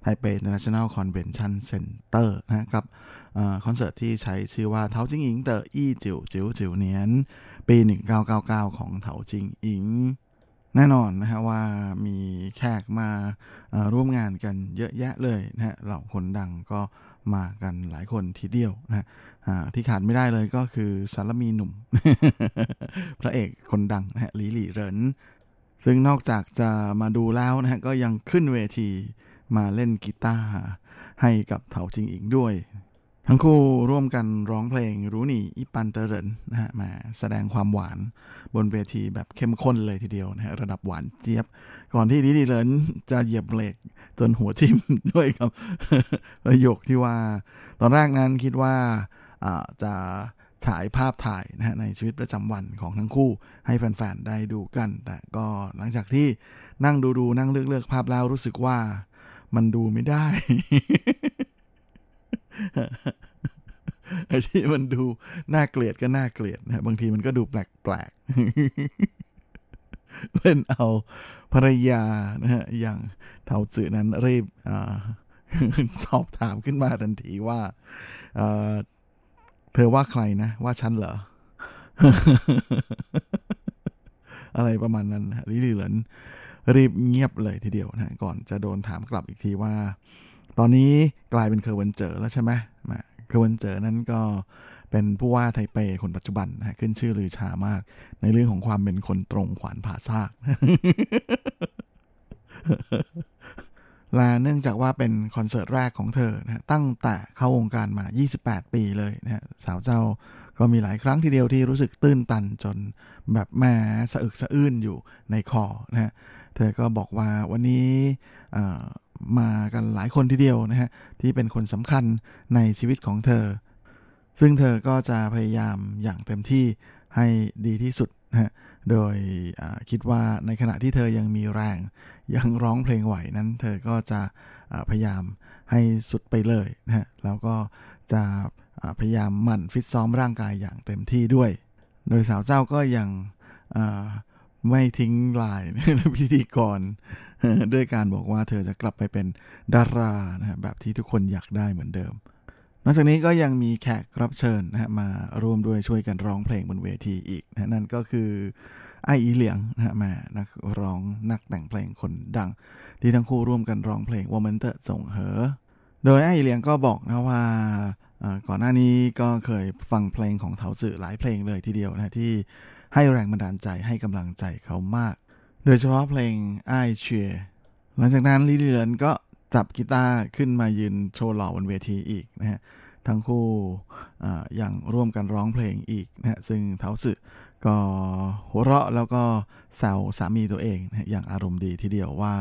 ไทเป International Convention Center นะกับคอนเสิร์ตที่ใช้ชื่อว่าเทาจิงอิงเตออี้จิ๋วจิ๋วจิ๋วเนียน ปี 1999 ของเทาจิงอิงแน่นอนนะฮะว่ามีแขกมาร่วมงานกันเยอะแยะเลยนะฮะเหล่าคนดังก็ มากันหลายคนทีเดียวนะฮะที่ขาดไม่ได้เลยก็คือสารมีหนุ่ม พระเอกคนดังนะฮะลีหลี่เหรินซึ่งนอกจากจะมาดูแล้วนะฮะก็ยังขึ้นเวทีมาเล่นกีตาร์ให้กับเถาจิงอิงด้วย ทั้งคู่ร่วมกันร้องเพลงรู้หนีอิปันเตอร์เรนนะฮะมาแสดงความหวานบนเวทีแบบเข้มข้นเลยทีเดียวนะฮะระดับหวานเจี๊ยบ ก่อนที่ดิดีเลนจะเหยียบเบรกจนหัวทิ่มด้วยครับประโยคที่ว่า ตอนแรกนั้นคิดว่าจะฉายภาพถ่ายนะฮะในชีวิตประจำวันของทั้งคู่ ให้แฟนๆได้ดูกัน แต่ก็หลังจากที่นั่งดูดูนั่งเลือกเลือกภาพแล้วรู้สึกว่ามันดูไม่ได้ ไอ้ที่มันดูน่าเกลียดก็น่าเกลียดนะบางทีมันก็ดูแปลกๆเล่นเอาภรรยานะฮะอย่างเถาจื่อนั้นรีบสอบถามขึ้นมาทันทีว่าเธอว่าใครนะ ว่าฉันเหรอ อะไรประมาณนั้นหลี่หลี่เหรินรีบเงียบเลยทีเดียวนะก่อนจะโดนถามกลับอีกทีว่า ตอนนี้กลายเป็นเคอเหวินเจ๋อแล้วใช่ไหมเคอเหวินเจ๋อนั้นก็เป็นผู้ว่าไทเปคนปัจจุบันนะขึ้นชื่อลือชามาก ในเรื่องของความเป็นคนตรงขวานผ่าซากและเนื่องจากว่าเป็นคอนเสิร์ตแรกของเธอนะตั้งแต่เข้าวงการมา 28 ปีเลยนะสาวเจ้าก็มีหลายครั้งทีเดียวที่รู้สึกตื้นตันจนแบบแม่สะอึกสะอื้นอยู่ในคอนะเธอก็บอกว่าวันนี้ มากันหลายคนทีเดียวนะฮะที่เป็นคนสำคัญในชีวิตของเธอ ซึ่งเธอก็จะพยายามอย่างเต็มที่ให้ดีที่สุดนะฮะโดยคิดว่าในขณะที่เธอยังมีแรง ยังร้องเพลงไหวนั้น เธอก็จะพยายามให้สุดไปเลยนะฮะแล้วก็จะพยายามหมั่นฟิตซ้อมร่างกายอย่างเต็มที่ด้วย โดยสาวเจ้าก็ยัง ไม่ทิ้งลายพิธีกร ด้วยการบอกว่าเธอจะกลับไปเป็นดารานะแบบที่ทุกคนอยากได้เหมือนเดิม นอกจากนี้ก็ยังมีแขกรับเชิญนะฮะมาร่วมด้วยช่วยกันร้องเพลงบนเวทีอีกนะนั่นก็คือไออีเหลียงนะฮะมานักร้องนักแต่งเพลงคนดัง ที่ทั้งคู่ร่วมกันร้องเพลง我們的總和 โดยไออีเหลียงก็บอกนะว่าก่อนหน้านี้ก็เคยฟังเพลงของเถาจื่อหลายเพลงเลยทีเดียวนะที่ ให้แรงบันดาลใจให้กำลังใจเขามาก โดยเฉพาะเพลงไอเชียหลังจากนั้นลิลเลนก็จับกีตาร์ขึ้นมายืนโชว์หล่อบนเวทีอีกนะฮะทั้งคู่อย่างร่วมกันร้องเพลงอีกนะฮะซึ่งเท้าสึก็หัวเราะแล้วก็แซวสามีตัวเองนะอย่างอารมณ์ดีทีเดียวว่า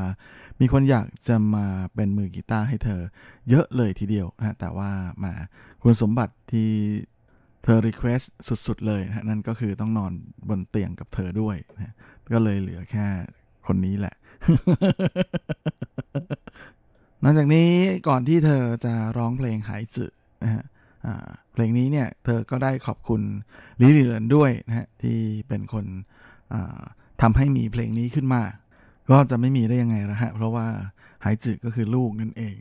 มีคนอยากจะมาเป็นมือกีตาร์ให้เธอเยอะเลยทีเดียวนะแต่ว่ามาคุณสมบัติที่ เธอ requestสุดๆเลยนะนั่นก็คือต้องนอนบนเตียงกับเธอด้วยนะก็เลยเหลือแค่คนนี้แหละ นอกจากนี้ก่อนที่เธอจะร้องเพลงหายจืนะฮะเพลงนี้เนี่ยเธอก็ได้ขอบคุณลิลิเลนด้วยนะฮะที่เป็นคนทำให้มีเพลงนี้ขึ้นมา ก็จะไม่มีได้ยังไงละฮะ เพราะว่าหายจืก็คือลูกนั่นเอง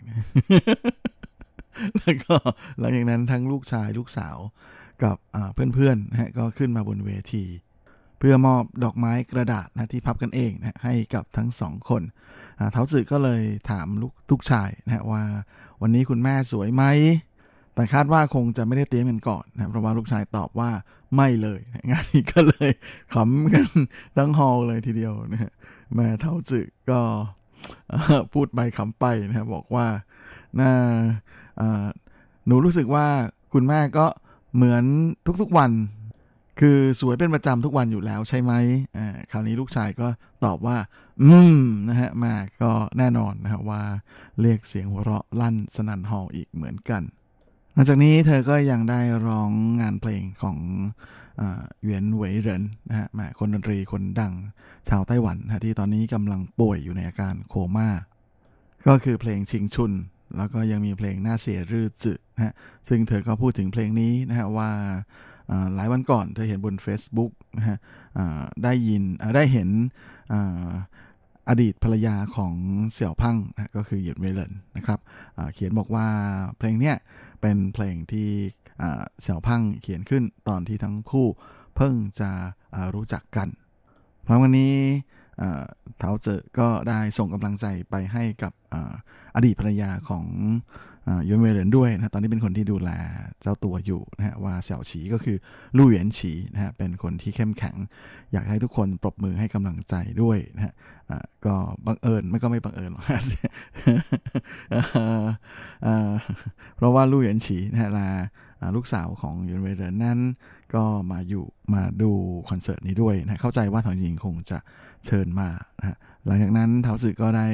แล้วก็หลังจากนั้นทั้งลูกชายลูกสาว กับเพื่อนๆนะฮะก็ขึ้นมาบนเวที เพื่อมอบดอกไม้กระดาษนะที่พับกันเองนะให้กับทั้งสองคนเท้าสื่อก็เลยถามลูกทุกชายนะว่าวันนี้คุณแม่สวยไหมแต่คาดว่าคงจะไม่ได้เตรียมกันก่อนนะเพราะว่าลูกชายตอบว่าไม่เลยงานนี้ก็เลยขำกันทั้งฮอลเลยทีเดียวนะแม่เท้าสื่อก็พูดไปขำไปนะบอกว่าน่าหนูรู้สึกว่าคุณแม่ก็ เหมือนทุกๆวัน คือสวยเป็นประจำทุกวันอยู่แล้วใช่ไหมอ่าคราวนี้ลูกชายก็ตอบว่า อืมนะฮะมาก็แน่นอนนะฮะว่าเรียกเสียงหัวเราะลั่นสนั่นหออีกเหมือนกันหลังจากนี้เธอก็ยังได้ร้องงานเพลงของเหวียนเหวยเหรินนะฮะมคนดนตรีคนดังชาวไต้หวันนะที่ตอนนี้กำลังป่วยอยู่ในอาการโคมา่าก็คือเพลงชิงชุน แล้วก็ยังมีเพลงหน้าเสียรื่อจืด นะฮะซึ่งเธอก็พูดถึงเพลงนี้นะฮะว่าหลายวันก่อนเธอเห็นบน Facebook นะฮะได้ยินได้เห็นอดีตภรรยาของเสี่ยวพังนะก็คือหยุดเวเลนนะครับเขียนบอกว่าเพลงเนี้ยเป็นเพลงที่เสี่ยวพังเขียนขึ้นตอนที่ทั้งคู่เพิ่งจะรู้จักกันพราะวันนี้เท้าเจอก็ได้ส่งกำลังใจไปให้กับอดีตภรรยาของ ยวนเวเหรินด้วยนะตอนนี้เป็นคนที่ดูแลเจ้าตัวอยู่นะฮะว่าเสี่ยวฉีก็คือลู่เหวียนฉีนะฮะเป็นคนที่เข้มแข็ง อยากให้ทุกคนปรบมือให้กำลังใจด้วยนะฮะก็บังเอิญไม่ก็ไม่บังเอิญหรอกเพราะว่าลู่เหวียนฉีนะฮะลาลูกสาวของยวนเวเหรินนั้นก็มาอยู่มาดูคอนเสิร์ตนี้ด้วยนะเข้าใจว่าทางจริงคงจะเชิญมานะฮะหลังจากนั้นเท้าสึกก็ได้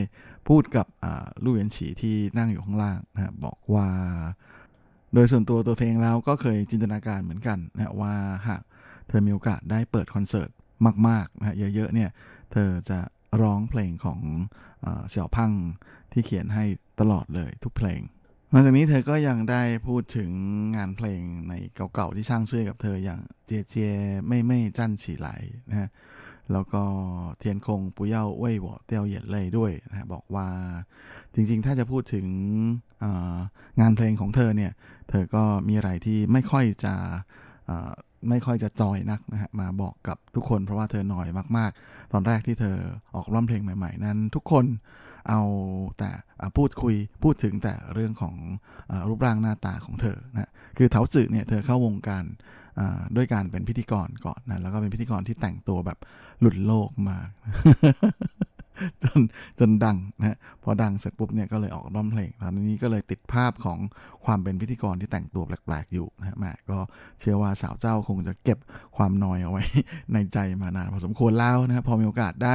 พูดกับลู่เวียนฉีที่นั่งอยู่ข้างล่างนะบอกว่า โดยส่วนตัวตัวเองแล้วก็เคยจินตนาการเหมือนกันนะว่าหากเธอมีโอกาสได้เปิดคอนเสิร์ตมากๆนะเยอะๆเนี่ยเธอจะร้องเพลงของเสี่ยวพังที่เขียนให้ตลอดเลยทุกเพลงหลังจากนี้เธอก็ยังได้พูดถึงงานเพลงในเก่าๆที่สร้างชื่อกับเธออย่างเจเจไม่ไม่จันฉีไหลนะฮะ แล้วก็เทียนคงปุยเย่าเว่ยบ่เตียวเหยียดเลยด้วยนะบอกว่าจริงๆ ถ้าจะพูดถึงงานเพลงของเธอเนี่ย เธอก็มีอะไรที่ไม่ค่อยจะไม่ค่อยจะจอยนักนะฮะมาบอกกับทุกคนเพราะว่าเธอหน่อยมาก ๆ ตอนแรกที่เธอออกร้องเพลงใหม่ ๆ นั้น ทุกคนเอาแต่พูดคุยพูดถึงแต่เรื่องของอรูปร่างหน้าตาของเธอนะคือเถาจืดเนี่ยเธอเข้าวงการ ด้วยการเป็นพิธีกรก่อนนะแล้วก็เป็นพิธีกรที่แต่งตัวแบบหลุดโลกมากจนจนดังนะพอดังเสร็จปุ๊บเนี่ยก็เลยออกร้องเพลงตอนนี้ก็เลยติดภาพของความเป็นพิธีกรที่แต่งตัวแปลกๆอยู่นะแม่ก็เชื่อว่าสาวเจ้าคงจะเก็บความนอยเอาไว้ในใจมานานพอสมควรแล้วนะพอมีโอกาสได้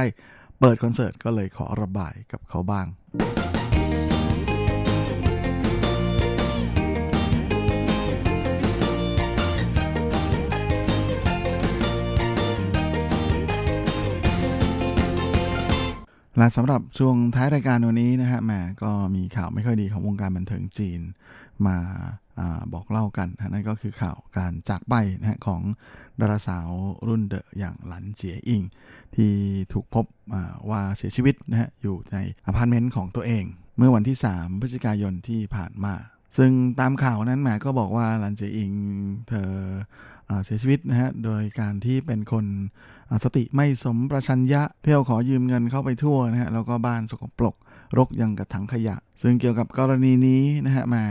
เปิดคอนเสิร์ตก็เลยขอระบายกับเขาบ้าง และสำหรับช่วงท้ายรายการวันนี้นะฮะแหมก็มีข่าวไม่ค่อยดีของวงการบันเทิงจีนมาอบอกเล่ากันนะนั่นก็คือข่าวการจากไปนะฮะของดาราสาวรุ่นเดอะอย่างหลันเจียอิง ที่ถูกพบว่าเสียชีวิตนะฮะอยู่ในอพาร์ตเมนต์ของตัวเอง เมื่อวันที่ 3 พฤศจิกายนที่ผ่านมา ซึ่งตามข่าวนั้นแหมก็บอกว่าหลันเจียอิงเธอ เสียชีวิตนะฮะ โดยการที่เป็นคนสติไม่สัมปชัญญะเที่ยวขอยืมเงินเข้าไปทั่วนะฮะ แล้วก็บ้านสกปรกรกยังกระถังขยะ ซึ่งเกี่ยวกับกรณีนี้นะฮะมา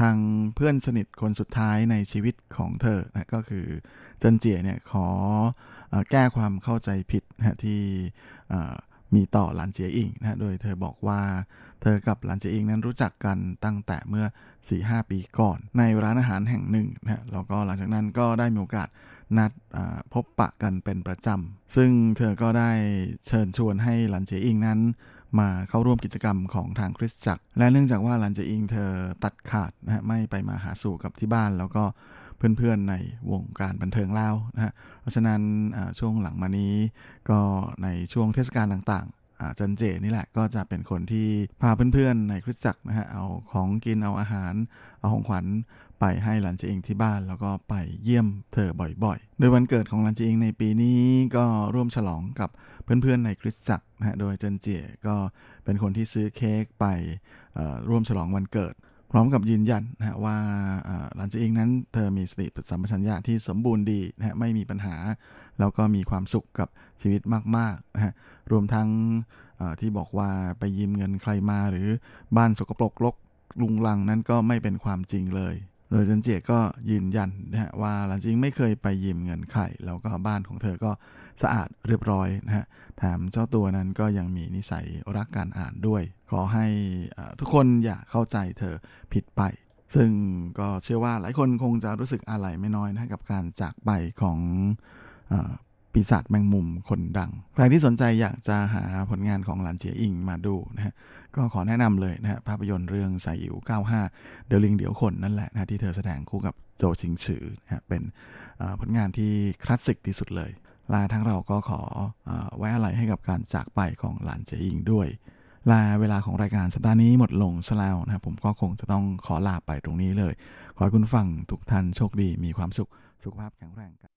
ทางเพื่อนสนิทคนสุดท้ายในชีวิตของเธอนะก็คือเจนเจียเนี่ยขออแก้ความเข้าใจผิดนะที่มีต่อหลานเจียอิงนะโดยเธอบอกว่า เธอกับหลานเจียอิงนั้นรู้จักกันตั้งแต่เมื่อ 4-5 ปีก่อน ในร้านอาหารแห่งหนึ่งนะแล้วก็หลังจากนั้นก็ได้มีโอกาสนัดพบปะกันเป็นประจำ ซึ่งเธอก็ได้เชิญชวนให้หลันเจอิงนั้น มาเข้าร่วมกิจกรรมของทางคริสตจักร และเนื่องจากว่าหลันเจอิงเธอตัดขาดนะฮะไม่ไปมาหาสู่กับที่บ้าน แล้วก็เพื่อนๆในวงการบันเทิงเล่านะฮะเพราะฉะนั้นช่วงหลังมานี้ก็ในช่วงเทศกาลต่างๆ จันเจนี่แหละก็จะเป็นคนที่พาเพื่อนๆในคริสตจักรนะฮะเอาของกินเอาอาหาร เอาของขวัญไปให้หลานเจอิงที่บ้านแล้วก็ไปเยี่ยมเธอบ่อยๆ โดยวันเกิดของหลานเจอิงในปีนี้ก็ร่วมฉลองกับเพื่อนๆในคริสตจักรนะฮะโดยเจนเจียก็เป็นคนที่ซื้อเค้กไปร่วมฉลองวันเกิด พร้อมกับยืนยันนะฮะว่าหลานเจอิงนั้นเธอมีสติสัมปชัญญะที่สมบูรณ์ดีนะฮะไม่มีปัญหา แล้วก็มีความสุขกับชีวิตมากๆนะฮะรวมทั้งที่บอกว่าไปยืมเงินใครมาหรือบ้านสกปรกรกลุงลังนั้นก็ไม่เป็นความจริงเลยโดยจันเจียก็ยืนยันนะฮะว่าหลังจริงไม่เคยไปยืมเงินใครแล้วก็บ้านของเธอก็ สะอาดเรียบร้อยนะฮะแถมเจ้าตัวนั้นก็ยังมีนิสัยรักการอ่านด้วย ขอให้ทุกคนอย่าเข้าใจเธอผิดไป ซึ่งก็เชื่อว่าหลายคนคงจะรู้สึกอะไรไม่น้อยนะกับการจากไปของปีศาจแมงมุมคนดัง ใครที่สนใจอยากจะหาผลงานของหลานเจียอิงมาดูนะฮะ ก็ขอแนะนำเลยนะฮะภาพยนตร์เรื่องสายอิ๋ว95 เดลิงเดี๋ยวคนนั่นแหละนะที่เธอแสดงคู่กับโจชิงฉือนะฮะเป็นผลงานที่คลาสสิกที่สุดเลย ลาทั้งเราก็ขอไว้อะไรให้กับการจากไปของหลานเจียอิงด้วยลาเวลาของรายการสัปดาห์นี้หมดลงซะแล้วนะครับผมก็คงจะต้องขอลาไปตรงนี้เลย ขอให้คุณฟังทุกท่านโชคดีมีความสุขสุขภาพแข็งแรงกัน